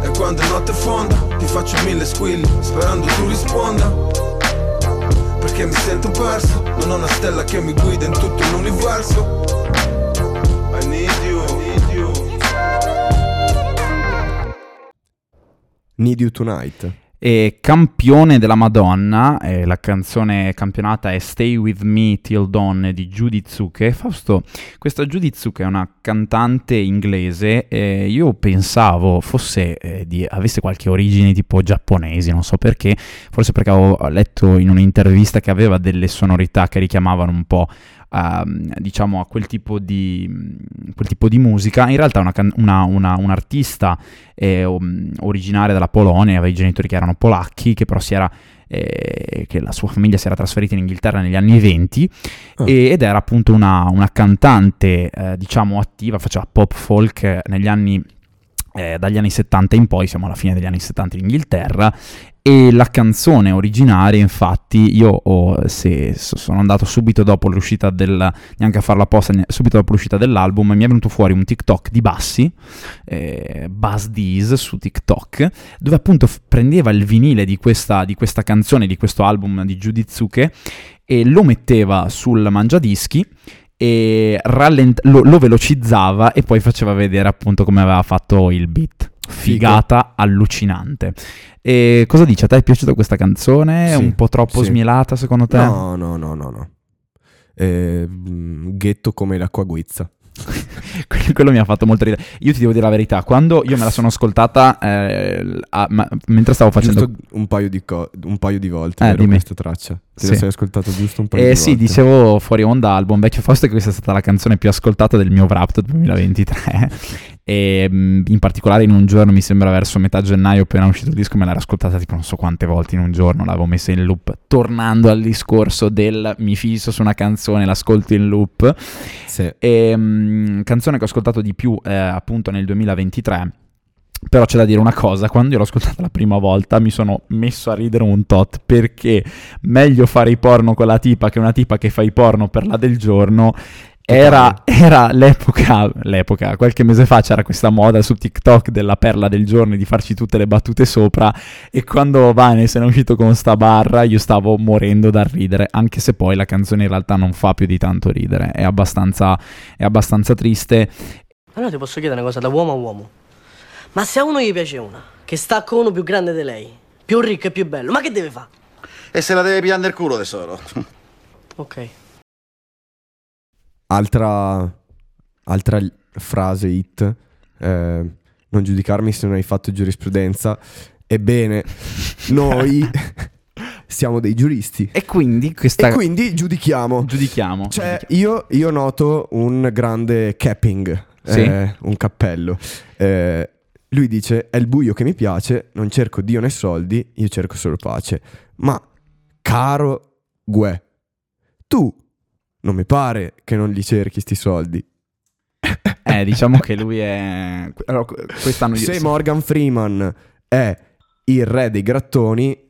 E quando è notte fonda, ti faccio mille squilli, sperando tu risponda. Perché mi sento perso Non ho una stella che mi guida in tutto l'universo Need You Tonight. E campione della Madonna, eh, la canzone campionata è Stay With Me Till Dawn di Judy Tsuke. Fausto, questa Judy Tsuke è una cantante inglese, eh, io pensavo fosse eh, di, avesse qualche origine tipo giapponesi, non so perché, forse perché avevo letto in un'intervista che aveva delle sonorità che richiamavano un po' a, diciamo, a quel tipo, di, quel tipo di musica. In realtà è una, una, una, un'artista eh, um, originaria della Polonia, aveva i genitori che erano polacchi, che però si era eh, che la sua famiglia si era trasferita in Inghilterra negli anni 20 Ah. e- ed era appunto una, una cantante eh, diciamo attiva, faceva pop folk eh, negli anni eh, dagli anni 70 in poi, siamo alla fine degli anni 70 in Inghilterra e la canzone originaria infatti io ho- se, so- sono andato subito dopo l'uscita del neanche a farla apposta subito dopo l'uscita dell'album mi è venuto fuori un TikTok di Bassi eh, Buzz Dees su TikTok dove appunto f- prendeva il vinile di questa, di questa canzone di questo album di Juditsuke e lo metteva sul mangiadischi e rallent- lo, lo velocizzava e poi faceva vedere appunto come aveva fatto il beat. Figata allucinante. E cosa dici? A te è piaciuta questa canzone? È Sì, un po' troppo sì. smielata secondo te? No, no, no, no, no. Eh, mm, ghetto come l'acqua guizza. Quello- mi ha fatto molto ridere. Io ti devo dire la verità, quando io me la sono ascoltata eh, a- ma- mentre stavo facendo... Giusto un paio di, co- un paio di volte, Eh, vero, questa traccia. Te la Sì. sei ascoltato giusto un paio Eh di sì, volte. dicevo fuori onda album Vecchio Fausto che questa è stata la canzone più ascoltata del mio Wrapped 2023 e mh, in particolare in un giorno, mi sembra verso metà gennaio appena uscito il disco, me l'ero ascoltata tipo non so quante volte in un giorno, l'avevo messa in loop, tornando al discorso del mi fisso su una canzone, l'ascolto in loop Sì. e, mh, canzone che ho ascoltato di più eh, appunto nel 2023. Però c'è da dire una cosa, quando io l'ho ascoltata la prima volta mi sono messo a ridere un tot perché meglio fare i porno con la tipa che una tipa che fa i porno per la del giorno. Era, era l'epoca, l'epoca, qualche mese fa c'era questa moda su TikTok della perla del giorno e di farci tutte le battute sopra e quando Vane se ne è uscito con sta barra io stavo morendo dal ridere, anche se poi la canzone in realtà non fa più di tanto ridere, è abbastanza, è abbastanza triste. Allora ti posso chiedere una cosa da uomo a uomo. Ma se a uno gli piace una, che sta con uno più grande di lei, più ricco e più bello, ma che deve fare? E se la deve pigliare nel culo, tesoro. Ok. Altra, altra frase hit. eh, non giudicarmi se non hai fatto giurisprudenza. Ebbene, noi siamo dei giuristi. E quindi questa... E quindi giudichiamo. giudichiamo. Cioè, giudichiamo. io, io noto un grande capping, Sì. eh, un cappello. Eh, lui dice: È il buio che mi piace, non cerco Dio né soldi, io cerco solo pace. Ma, caro Gue, tu non mi pare che non li cerchi sti soldi. Eh, diciamo che lui è... allora, qu- quest'anno... Se Morgan Freeman è il re dei grattoni,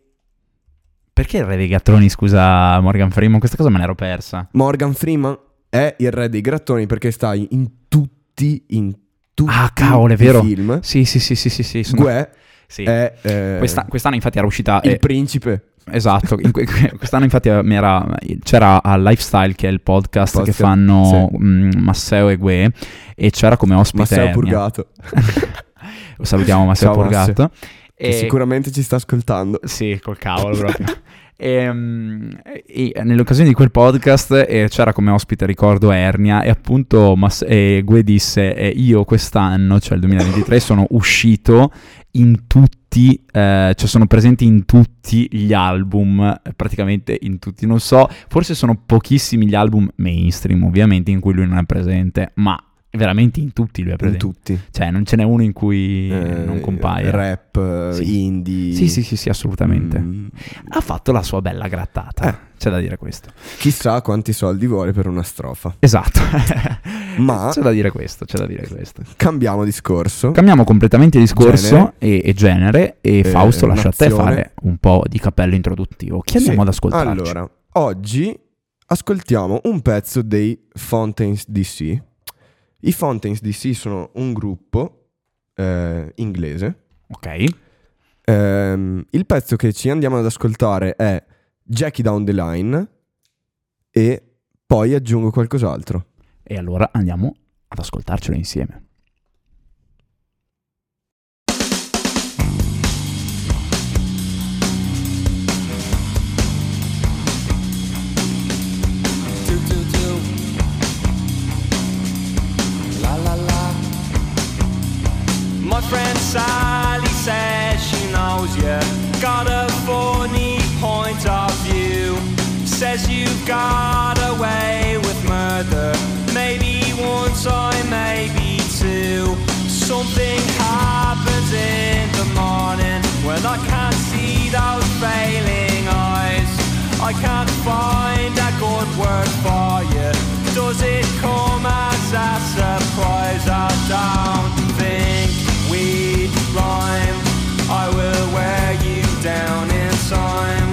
Perché il re dei gattoni, scusa Morgan Freeman? Questa cosa me l'ero persa. Morgan Freeman è il re dei grattoni perché sta in tutti, in tutti Ah, cavolo, è i vero. film. Sì, sì, sì, sì, sì. sì, sono- Gue sì. è eh, Questa- quest'anno infatti era uscita... il eh, principe. Esatto, in que- quest'anno infatti eh, era- c'era a Lifestyle che è il podcast, Podcast, che fanno sì. mm, Masseo e Gue e c'era come ospite Masseo Ernia. Purgato. Salutiamo Masseo Ciao, Purgato. Che E- sicuramente ci sta ascoltando. Sì, col cavolo proprio. Ehm, E, nell'occasione di quel podcast eh, c'era come ospite, ricordo, Ernia e appunto Mas- e Gue disse eh, io quest'anno, cioè il 2023, sono uscito in tutti, tutti, eh, cioè sono presenti in tutti gli album, praticamente in tutti, non so, forse sono pochissimi gli album mainstream ovviamente in cui lui non è presente, ma veramente in tutti lui è presente. In tutti. Cioè, non ce n'è uno in cui eh, non compaia. Rap, sì. indie. Sì, sì, sì, sì assolutamente. Mm. Ha fatto la sua bella grattata. Eh. C'è da dire questo. Chissà quanti soldi vuole per una strofa. Esatto. Ma c'è da dire questo, c'è da dire questo. Cambiamo discorso. Cambiamo completamente discorso genere, e, e, genere e eh, Fausto lascia nazione. a te fare un po' di cappello introduttivo. Chi andiamo sì. ad ascoltare? Allora, oggi ascoltiamo un pezzo dei Fountains DC. I Fountains DC sono un gruppo eh, inglese. Ok. Eh, il pezzo che ci andiamo ad ascoltare è Jackie Down the Line e poi aggiungo qualcos'altro. E allora andiamo ad ascoltarcelo insieme. My friend Sally says she knows you got a says you got away with murder. Maybe one time, maybe two. Something happens in the morning when I can't see those failing eyes. I can't find a good word for you. Does it come as a surprise? I don't think we rhyme. I will wear you down in time.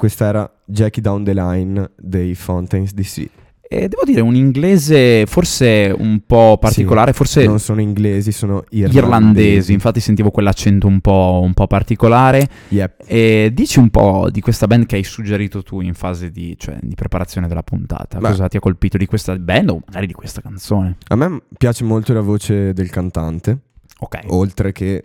questa era Jackie Down the Line dei Fountains DC. E devo dire, un inglese forse un po' particolare, sì, forse... Non sono inglesi, sono irlandesi. irlandesi. infatti sentivo quell'accento un po', un po particolare. Yep. E dici un po' di questa band che hai suggerito tu in fase di, cioè, di preparazione della puntata. Beh. Cosa ti ha colpito di questa band o magari di questa canzone? A me piace molto la voce del cantante. Ok. Oltre che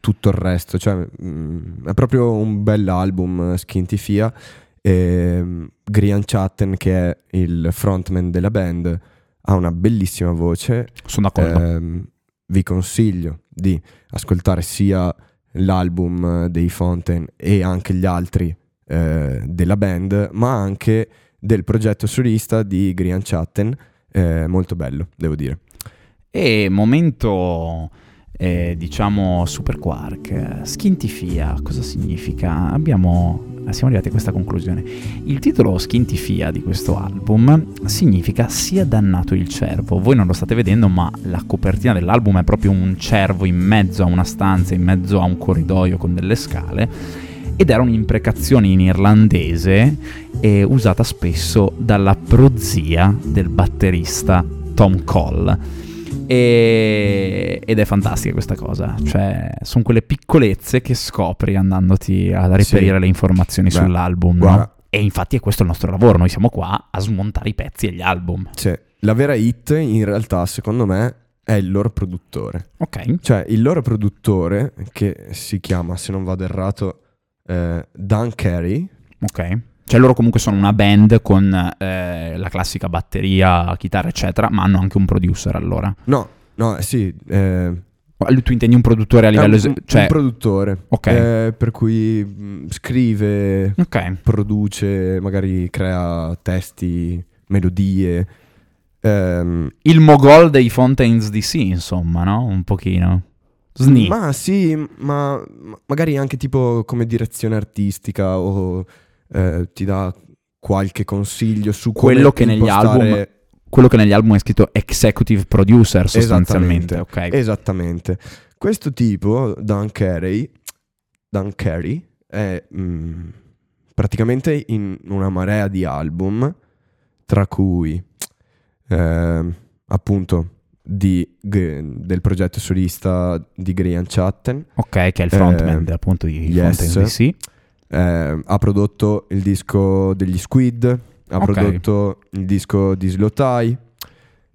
tutto il resto. Cioè, mm, è proprio un bell'album, eh, Skintifia. E mm, Grian Chatten, che è il frontman della band, ha una bellissima voce. Sono d'accordo. Ehm, vi consiglio di ascoltare sia l'album eh, dei Fontaine e anche gli altri eh, della band, ma anche del progetto solista di Grian Chatten, eh, molto bello, devo dire. E momento, eh, diciamo, Super Quark. Skintifia, cosa significa? Abbiamo, siamo arrivati a questa conclusione. Il titolo Skintifia di questo album significa Sia dannato il cervo. Voi non lo state vedendo, ma la copertina dell'album è proprio un cervo in mezzo a una stanza, in mezzo a un corridoio con delle scale. Ed era un'imprecazione in irlandese eh, usata spesso dalla prozia del batterista Tom Cole. E- ed è fantastica questa cosa, cioè sono quelle piccolezze che scopri andandoti a reperire Sì. le informazioni Beh, sull'album. no? E infatti è questo il nostro lavoro, noi siamo qua a smontare i pezzi e gli album. Cioè, la vera hit in realtà, secondo me, è il loro produttore. Ok? Cioè, il loro produttore, che si chiama, se non vado errato, eh, Dan Carey, Ok. Cioè loro comunque sono una band con eh, la classica batteria, chitarra eccetera, ma hanno anche un producer allora. No, no, sì. eh, Tu intendi un produttore a è livello... un, es- un cioè, produttore. Ok. eh, per cui mh, scrive, ok. produce, magari crea testi, melodie. ehm, Il mogol dei Fontaines DC, insomma, no? Un pochino. Sni. ma sì, ma magari anche tipo come direzione artistica o eh, ti dà qualche consiglio su Quello che negli impostare- album- Quello che negli album è scritto executive producer sostanzialmente. Esattamente, Ok. Esattamente. Questo tipo, Dan Carey, Dan Carey è mm, praticamente in una marea di album, tra cui ehm, appunto di- del progetto solista di Grian Chatten, Ok, che è il frontman Eh, appunto di yes. Fontaines DC. Eh, ha prodotto il disco degli Squid, ha Ok. prodotto il disco di Slotai,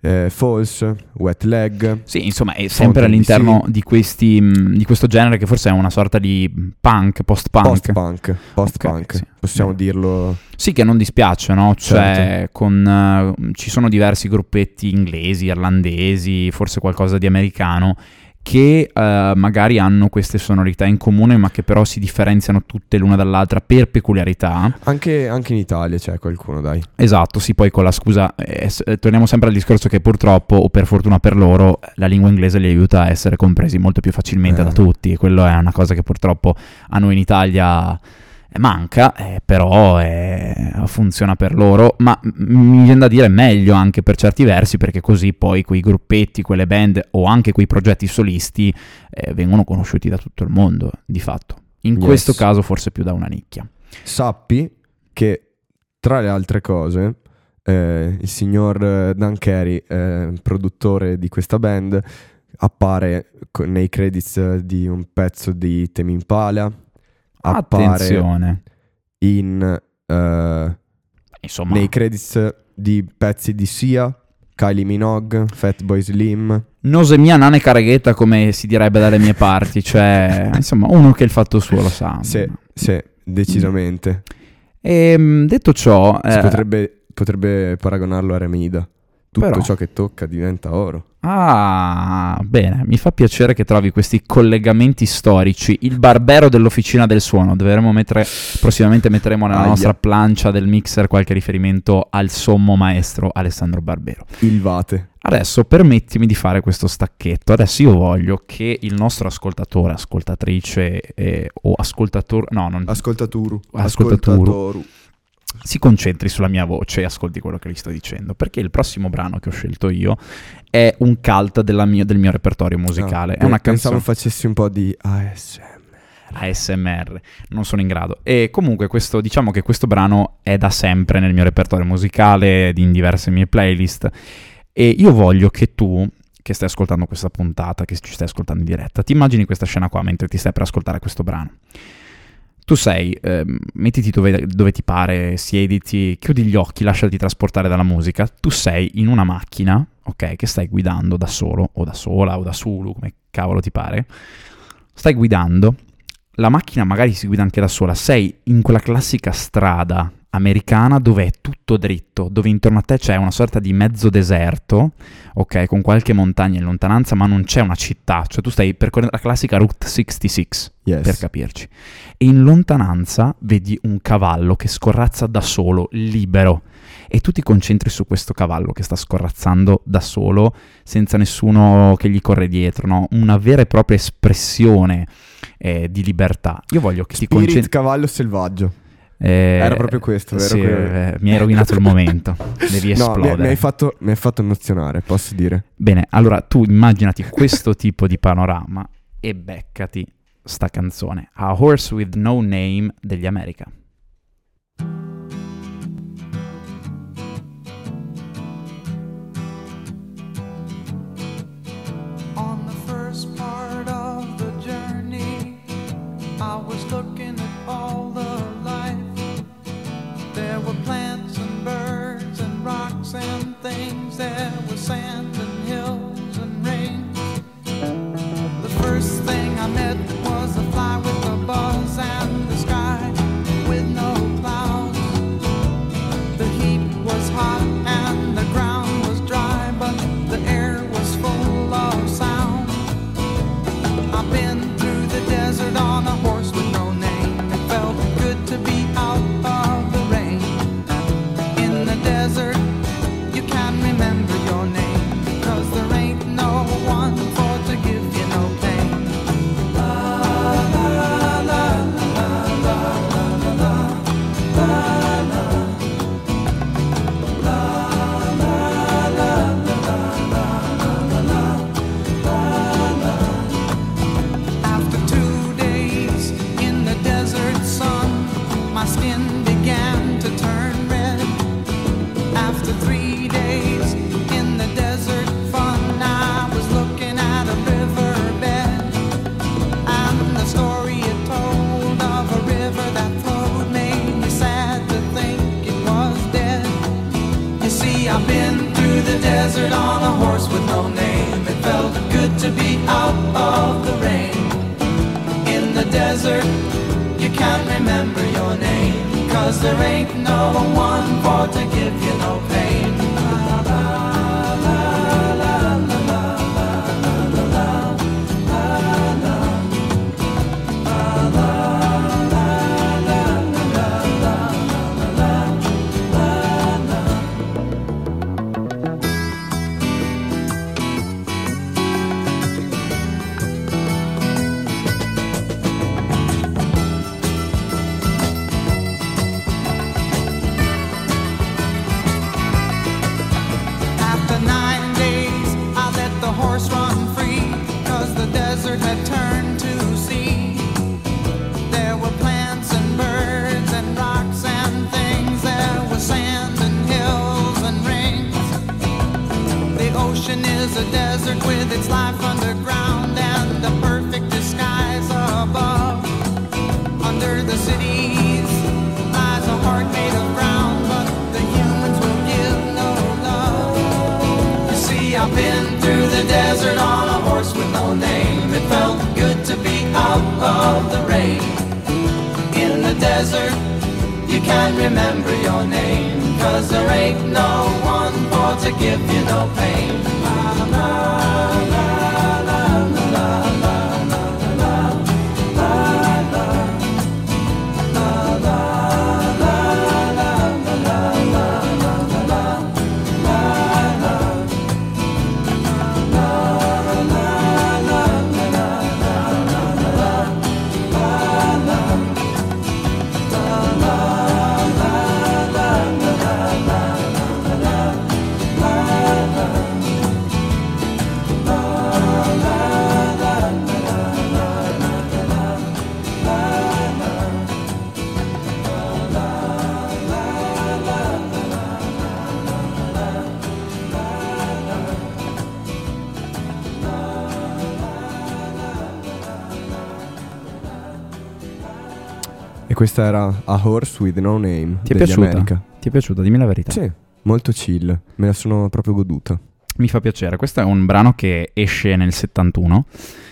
eh, False, Wet Leg. Sì, insomma, è sempre all'interno di, questi, mh, di questo genere che forse è una sorta di punk, post-punk. Post-punk, post-punk, Ok, sì. possiamo Bene. dirlo. Sì, che non dispiace, no? Cioè, Certo. con, eh, ci sono diversi gruppetti inglesi, irlandesi, forse qualcosa di americano, che eh, magari hanno queste sonorità in comune, ma che però si differenziano tutte l'una dall'altra per peculiarità. Anche, anche in Italia c'è qualcuno, dai. Esatto, sì, poi con la scusa, eh, eh, torniamo sempre al discorso che purtroppo, o per fortuna per loro, la lingua inglese li aiuta a essere compresi molto più facilmente Eh. da tutti, e quello è una cosa che purtroppo a noi in Italia manca, eh, però eh, funziona per loro, ma mi viene da dire meglio anche per certi versi, perché così poi quei gruppetti, quelle band o anche quei progetti solisti eh, vengono conosciuti da tutto il mondo, di fatto. In Yes. questo caso forse più da una nicchia. Sappi che, tra le altre cose, eh, il signor eh, Dan Carey, eh, produttore di questa band, appare nei credits eh, di un pezzo di Temi Impala, appare Attenzione. in, eh, Insomma, nei credits di pezzi di Sia, Kylie Minogue, Fatboy Slim. Nose mia nane careghetta come si direbbe dalle mie parti, cioè insomma uno che il fatto suo lo sa. Sì, sì, decisamente. E mm, detto ciò, Si eh, potrebbe, potrebbe paragonarlo a Remida. Tutto Però- ciò che tocca diventa oro. ah, bene, mi fa piacere che trovi questi collegamenti storici. Il barbero dell'officina del suono, dovremo mettere prossimamente metteremo nella Aia. nostra plancia del mixer qualche riferimento al sommo maestro Alessandro Barbero. Il Vate. Adesso permettimi di fare questo stacchetto. Adesso io voglio che il nostro ascoltatore, ascoltatrice eh, o ascoltatore, no, non, Ascoltaturu. Ascoltaturu. Ascoltatoru. Si concentri sulla mia voce e ascolti quello che gli sto dicendo. Perché il prossimo brano che ho scelto io è un cult della mio- del mio repertorio musicale. Ah, è una Pensavo canzone. facessi un po' di ASMR. ASMR, non sono in grado. E comunque questo, diciamo che questo brano è da sempre nel mio repertorio musicale, in diverse mie playlist. E io voglio che tu, che stai ascoltando questa puntata, che ci stai ascoltando in diretta, ti immagini questa scena qua mentre ti stai per ascoltare questo brano. Tu sei, ehm, mettiti dove, dove ti pare, siediti, chiudi gli occhi, lasciati trasportare dalla musica. Tu sei in una macchina, ok, che stai guidando da solo, o da sola, o da solo, come cavolo ti pare. Stai guidando, la macchina magari si guida anche da sola, sei in quella classica strada americana dove è tutto dritto, dove intorno a te c'è una sorta di mezzo deserto, ok, con qualche montagna in lontananza, ma non c'è una città, cioè tu stai percorrendo la classica Route 66, Yes. per capirci. E in lontananza vedi un cavallo che scorrazza da solo, libero, e tu ti concentri su questo cavallo che sta scorrazzando da solo, senza nessuno che gli corre dietro, no? Una vera e propria espressione eh, di libertà. Io voglio che ti Spirit concentri... cavallo selvaggio. Eh, Era proprio questo, vero? Sì, eh, mi hai rovinato il momento. Devi No, esplodere. mi, mi hai fatto, mi hai fatto emozionare, posso dire. Bene, allora tu immaginati questo tipo di panorama e beccati sta canzone. A Horse with No Name degli America. On the first part of the journey, I was looking remember your name. Cause there ain't no one for to give you no pain. La, questa era A Horse with No Name Ti è piaciuta? America. Ti è piaciuta? Dimmi la verità. Sì, molto chill, me la sono proprio goduta. Mi fa piacere. Questo è un brano che esce nel 71,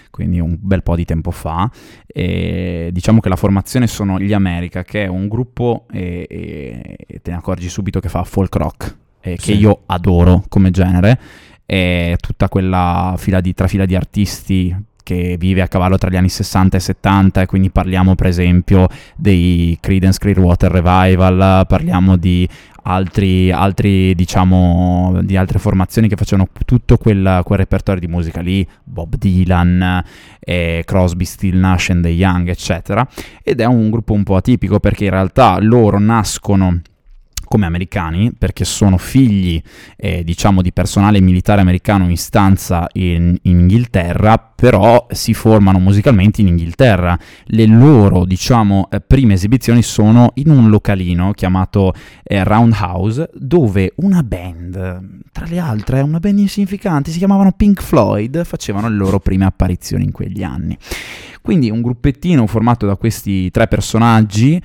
quindi un bel po' di tempo fa. E diciamo che la formazione sono gli America, che è un gruppo, e, e- e te ne accorgi subito, che fa folk rock, e che Sì. io adoro come genere. È tutta quella fila di, trafila di artisti che vive a cavallo tra gli anni 60 e 70 e quindi parliamo per esempio dei Creedence Clearwater Revival, parliamo di altri, altri diciamo di altre formazioni che facevano tutto quel, quel repertorio di musica lì, Bob Dylan, eh, Crosby, Still Nash and the Young eccetera. Ed è un gruppo un po' atipico perché in realtà loro nascono come americani perché sono figli eh, diciamo di personale militare americano in stanza in, in Inghilterra però si formano musicalmente in Inghilterra. Le loro diciamo eh, prime esibizioni sono in un localino chiamato eh, Roundhouse dove una band tra le altre una band insignificante si chiamavano Pink Floyd facevano le loro prime apparizioni in quegli anni quindi un gruppettino formato da questi tre personaggi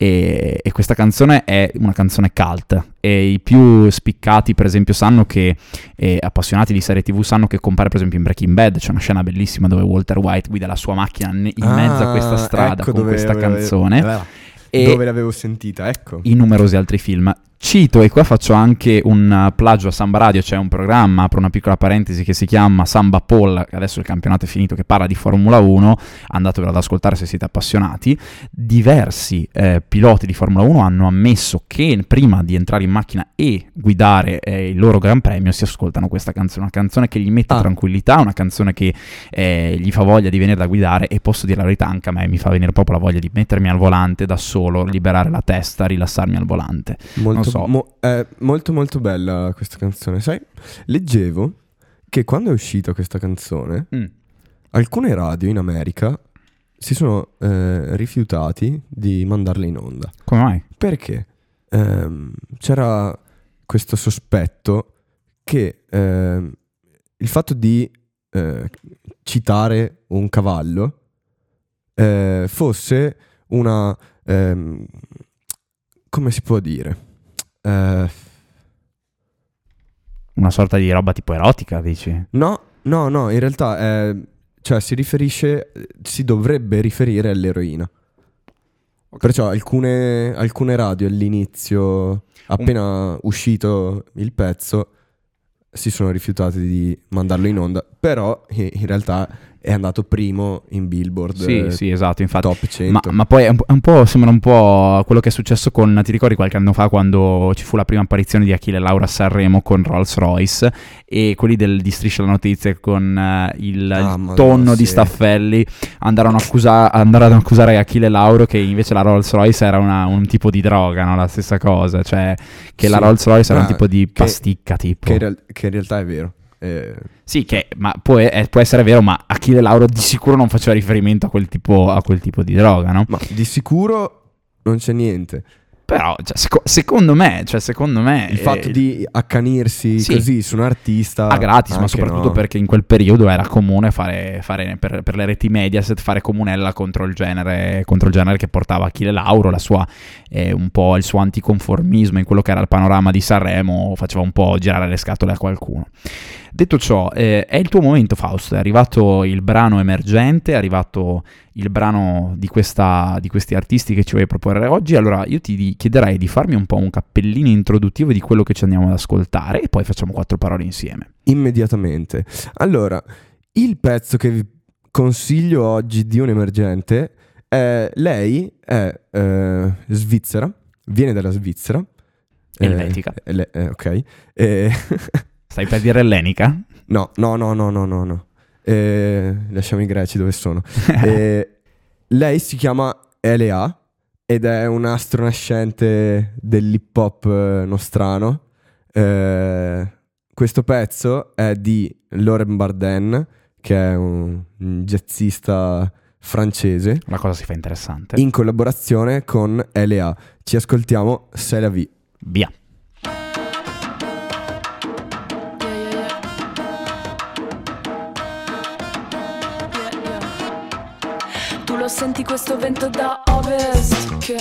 e, e questa canzone è una canzone cult e i più spiccati per esempio sanno che eh, appassionati di serie tv sanno che compare per esempio in Breaking Bad c'è una scena bellissima dove Walter White guida la sua macchina in mezzo a questa Ah, strada ecco con dove- questa dove- canzone dove- e Dove l'avevo sentita, ecco. in numerosi altri film. Cito, e qua faccio anche un uh, plagio a Samba Radio, c'è un programma, apro una piccola parentesi, che si chiama Samba Poll, adesso il campionato è finito, che parla di Formula 1, andatevelo ad ascoltare se siete appassionati. Diversi eh, piloti di Formula 1 hanno ammesso che prima di entrare in macchina e guidare eh, il loro Gran Premio si ascoltano questa canzone, una canzone che gli mette Ah. tranquillità, una canzone che eh, gli fa voglia di venire da guidare e posso dire la verità anche a me mi fa venire proprio la voglia di mettermi al volante da solo, liberare la testa, rilassarmi al volante. Molto, so. mo- è molto molto bella questa canzone. Sai, leggevo che quando è uscita questa canzone, Mm. alcune radio in America si sono eh, rifiutati di mandarla in onda. Come mai? Perché ehm, c'era questo sospetto che ehm, il fatto di eh, citare un cavallo eh, fosse una... ehm, come si può dire? Eh, Una sorta di roba tipo erotica, dici? no, no, no, in realtà eh, cioè, si riferisce, si dovrebbe riferire all'eroina. Perciò alcune, alcune radio all'inizio, appena uscito il pezzo, si sono rifiutati di mandarlo in onda, però i- in realtà è andato primo in Billboard Sì, eh, sì, esatto, infatti. Top 100. Ma, ma poi è un, è un po', sembra un po' quello che è successo con, ti ricordi qualche anno fa quando ci fu la prima apparizione di Achille Laura a Sanremo con Rolls Royce e quelli del, di Striscia la Notizia con eh, il, Ah, il tonno di sì. Staffelli andarono, accusa- andarono ad accusare Achille Lauro che invece la Rolls Royce era una- un tipo di droga, no? la stessa cosa, cioè che la Sì. Rolls Royce era un Ah, tipo di che- pasticca tipo. che, in real- che in realtà è vero. Eh, Sì, che ma può, eh, può essere vero, ma Achille Lauro di sicuro non faceva riferimento a quel tipo, a quel tipo di droga, no? ma di sicuro non c'è niente. Però, cioè, seco- secondo me, cioè, secondo me... Il eh, fatto di accanirsi sì. così su un artista... a gratis, ma soprattutto no. perché in quel periodo era comune fare, fare per, per le reti Mediaset fare comunella contro il genere, contro il genere che portava Achille Lauro, la sua, eh, un po' il suo anticonformismo in quello che era il panorama di Sanremo, faceva un po' girare le scatole a qualcuno. Detto ciò, eh, è il tuo momento Fausto, è arrivato il brano emergente, è arrivato il brano di, questa, di questi artisti che ci vuoi proporre oggi, allora io ti chiederei di farmi un po' un cappellino introduttivo di quello che ci andiamo ad ascoltare e poi facciamo quattro parole insieme. Immediatamente. Allora, il pezzo che vi consiglio oggi di un emergente è lei è eh, svizzera, viene dalla Svizzera. Eh, Elvetica. eh, le- eh, ok. Stai per dire ellenica? no, no, no, no, no, no, no. Eh, lasciamo i greci dove sono. Eh, lei si chiama L.A. ed è un'astronascente dell'hip hop eh, nostrano. Eh, questo pezzo è di Lauren Barden, che è un, un jazzista francese, La cosa si fa interessante. in collaborazione con L.A. Ci ascoltiamo C'est la vie. Via. Senti questo vento da ovest Che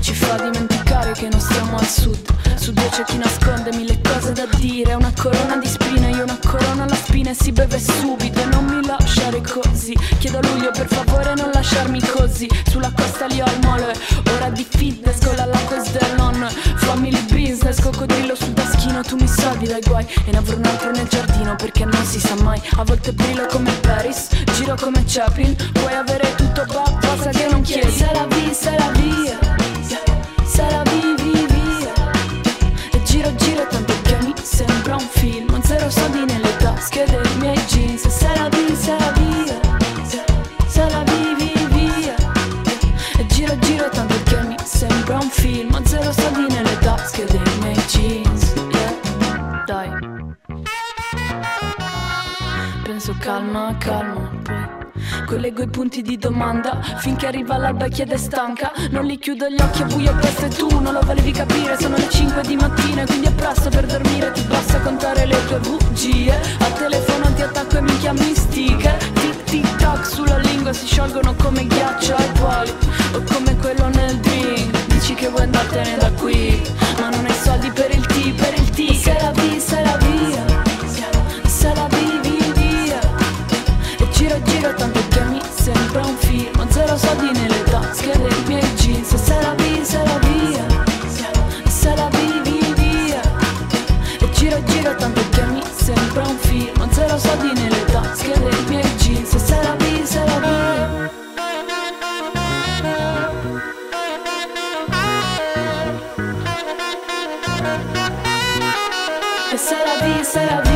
ci fa dimenticare che non siamo al sud Su due c'è chi nasconde mille cose da dire. Una corona di spine, io una corona alla spina E si beve subito non mi lasciare così. Chiedo a luglio per favore non lasciarmi così. Sulla costa lì ho il mole, ora di fitness Con la lacos del non family business Coccodrillo sul taschino, tu mi salvi dai guai. E ne avrò un altro nel giardino perché non si sa mai. A volte brillo come Paris, giro come Chaplin. Puoi avere tutto, ba- basta che non chiedi. La via Se la vivi via sembra un film Un zero soldi nelle tasche dei miei jeans. Se la vi, se la via Se la vivi via. E giro, giro tanto che mi sembra un film Un zero soldi nelle tasche dei miei jeans. Yeah, dai. Penso calma, calma, poi Collego i punti di domanda. Finché arriva l'alba e chiede stanca. Non li chiudo gli occhi, è buio questo e tu Non lo volevi capire, sono le 5 di mattina Quindi è presto per dormire. Ti basta contare le tue bugie. A telefono ti attacco e mi chiami sticker Tic tic tac sulla lingua Si sciolgono come ghiaccio ai tuoli O come quello nel drink. Dici che vuoi andartene da qui Ma non hai soldi per il tea, per il tea. Se la vi, se la via Se la vivi via. E giro giro tanto sembra un film Ho zero soldi nelle tasche dei miei jeans. Se la vi, se la via Se la vivi via. E giro giro tanto che mi sembra un film Ho zero soldi nelle tasche dei miei jeans. Se la vi, se la via. E se la vi, se la via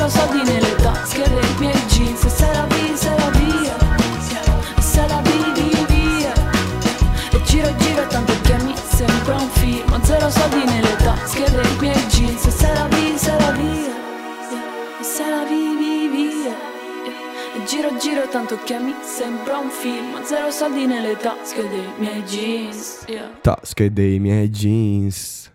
zero soldi nelle tasche dei miei jeans. Se la vi, la via Se la vivi via E giro giro tanto che mi sembra un film. Ho zero soldi nelle tasche dei miei jeans. Se la vi, la via Se la vivi via e giro giro tanto che mi sembra un film. Ho Zero soldi nelle tasche dei miei jeans yeah. Tasche dei miei jeans.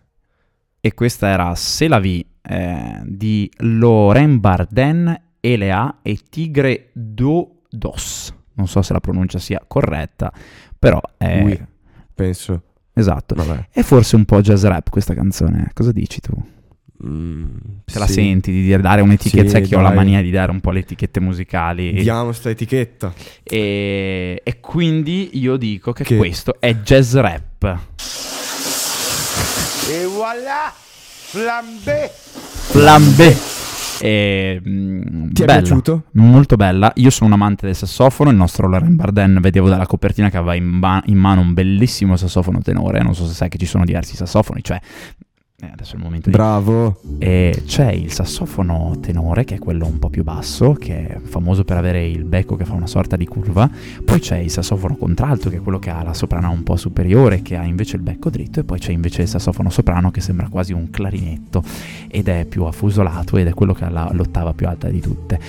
E questa era Se la vi eh, di Loren Barden, Elea e Tigre do Dos. Non so se la pronuncia sia corretta, però è... Ui, penso. Esatto. Vabbè. È forse un po' jazz rap questa canzone. Cosa dici tu? Mm, Se la sì. senti di dare un'etichetta, Sì, sai che ho la dai. mania di dare un po' le etichette musicali. Diamo sta etichetta. E, e quindi io dico che, Che- questo è jazz rap. E voilà, flambé. Flambé. E, mm, Ti è bella, piaciuto? Molto bella. Io sono un amante del sassofono. Il nostro Loren Barden, vedevo dalla copertina che aveva in, ba- in mano un bellissimo sassofono tenore. Non so se sai che ci sono diversi sassofoni. Cioè, eh, adesso è il momento di Bravo. e c'è il sassofono tenore, che è quello un po' più basso, che è famoso per avere il becco che fa una sorta di curva. Poi c'è il sassofono contralto, che è quello che ha la soprana un po' superiore, che ha invece il becco dritto. E poi c'è invece il sassofono soprano, che sembra quasi un clarinetto ed è più affusolato ed è quello che ha la- l'ottava più alta di tutte.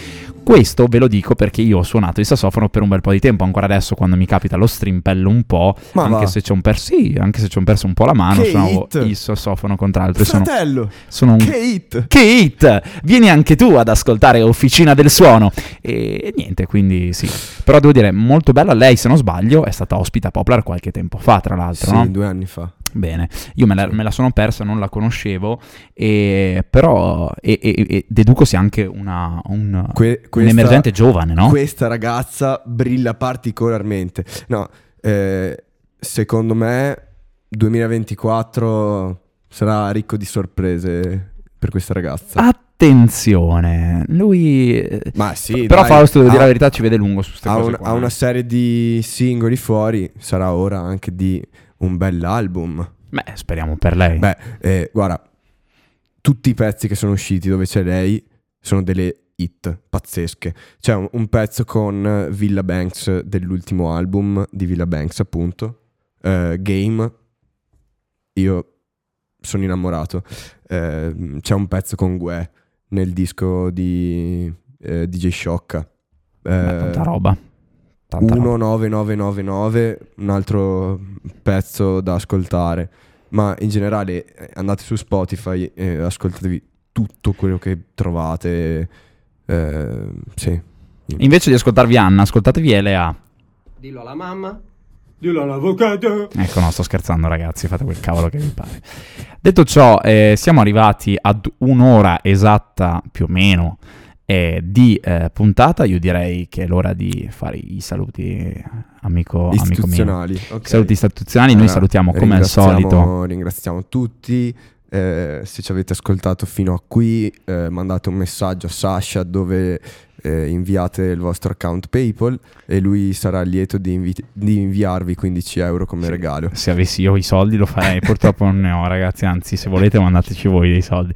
Questo ve lo dico perché io ho suonato il sassofono per un bel po' di tempo, ancora adesso quando mi capita lo strimpello un po', Ma anche va. se ci ho perso, sì, anche se ci ho perso un po' la mano, Che suonavo hit! il sassofono contralto e sono, Fratello. sono un Che hit. che hit! Vieni anche tu ad ascoltare Officina del Suono. E, niente, quindi sì. Però devo dire, molto bella. Lei, se non sbaglio, è stata ospite a Poplar qualche tempo fa, tra l'altro, Sì, no? due anni fa. Bene, io me la, me la sono persa, non la conoscevo, e, però e, e- e deduco sia anche una, un, Que- un questa- emergente giovane, no? Questa ragazza brilla particolarmente. No, eh, secondo me 2024 sarà ricco di sorprese per questa ragazza. Attenzione, lui... Ma sì, però dai, Fausto, devo ha- dire la verità, ci vede lungo su queste ha, cose un- qua, ha una eh. serie di singoli fuori, sarà ora anche di un bell'album. Beh, speriamo per lei. Beh, eh, guarda, tutti i pezzi che sono usciti dove c'è lei sono delle hit pazzesche. C'è un, un pezzo con eh, Villa Banks dell'ultimo album di Villa Banks, appunto, eh, Game. Io sono innamorato. Eh, c'è un pezzo con Gue nel disco di eh, DJ Sciocca. Beh, tanta Eh. Tanta roba. 19999, un altro pezzo da ascoltare. Ma in generale eh, andate su Spotify e ascoltatevi tutto quello che trovate. eh, sì. Invece di ascoltarvi Anna, ascoltatevi LA. Dillo alla mamma, dillo all'avvocato. Ecco, no, sto scherzando, ragazzi. Fate quel cavolo che vi pare. Detto ciò, eh, siamo arrivati ad un'ora esatta più o meno eh, di eh, puntata. Io direi che è l'ora di fare i saluti, amico, amico mio. Istituzionali. I ok. saluti istituzionali. Noi Allora, salutiamo come al solito. Ringraziamo tutti. Eh, se ci avete ascoltato fino a qui, eh, mandate un messaggio a Sasha dove eh, inviate il vostro account PayPal e lui sarà lieto di, invi- di inviarvi 15 euro come regalo. Se avessi io i soldi lo farei, purtroppo non ne ho ragazzi, anzi se volete mandateci voi dei soldi.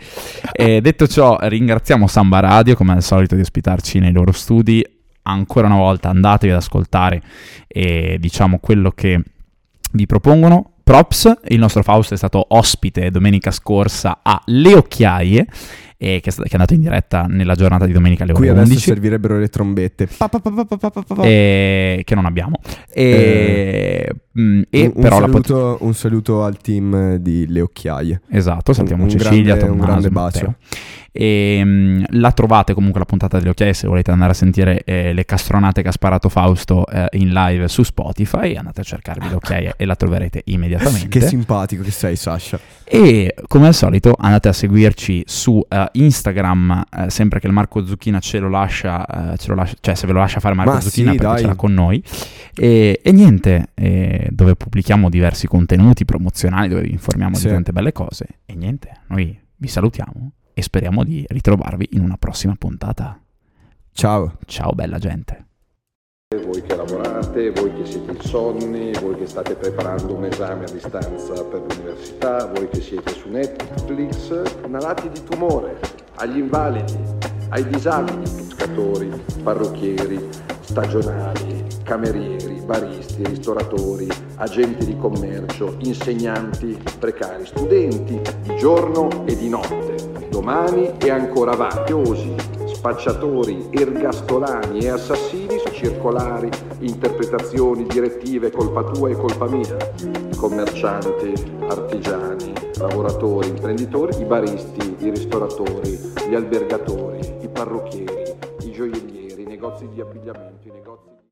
E detto ciò ringraziamo Samba Radio come al solito di ospitarci nei loro studi, ancora una volta andatevi ad ascoltare e diciamo quello che vi propongono. Props, il nostro Fausto è stato ospite domenica scorsa a Le Occhiaie e che è, andato in diretta nella giornata di domenica alle ore Qui adesso 11 servirebbero le trombette. Pa, pa, pa, pa, pa, pa, pa, pa. e- che non abbiamo. E, mm, e un, un però pot- saluto, un saluto al team di Le Occhiaie. Esatto, salutiamo Un- un Cecilia, grande- un Tommaso, grande Matteo. E, mm, la trovate comunque la puntata delle occhiaie se volete andare a sentire eh, le castronate che ha sparato Fausto eh, in live su Spotify andate a cercarvi le occhiaie e la troverete immediatamente Che simpatico che sei, Sasha. e come al solito andate a seguirci su eh, Instagram eh, sempre che il Marco Zucchina ce lo lascia, eh, ce lo lascia cioè se ve lo lascia fare Marco Ma Zucchina sì, perché dai. ce l'ha con noi e, e niente eh, dove pubblichiamo diversi contenuti promozionali dove vi informiamo Sì. di tante belle cose e niente noi vi salutiamo e speriamo di ritrovarvi in una prossima puntata. Ciao. Ciao bella gente. Voi che lavorate, voi che siete insonni, voi che state preparando un esame a distanza per l'università, voi che siete su Netflix, malati di tumore, agli invalidi, ai disabili, pescatori, parrucchieri, stagionali, camerieri, baristi, ristoratori, agenti di commercio, insegnanti, precari, studenti di giorno e di notte, domani e ancora avanti, osi, spacciatori, ergastolani e assassini, circolari, interpretazioni, direttive, colpa tua e colpa mia, commercianti, artigiani, lavoratori, imprenditori, i baristi, i ristoratori, gli albergatori, i parrucchieri, i gioiellieri, i negozi di abbigliamento,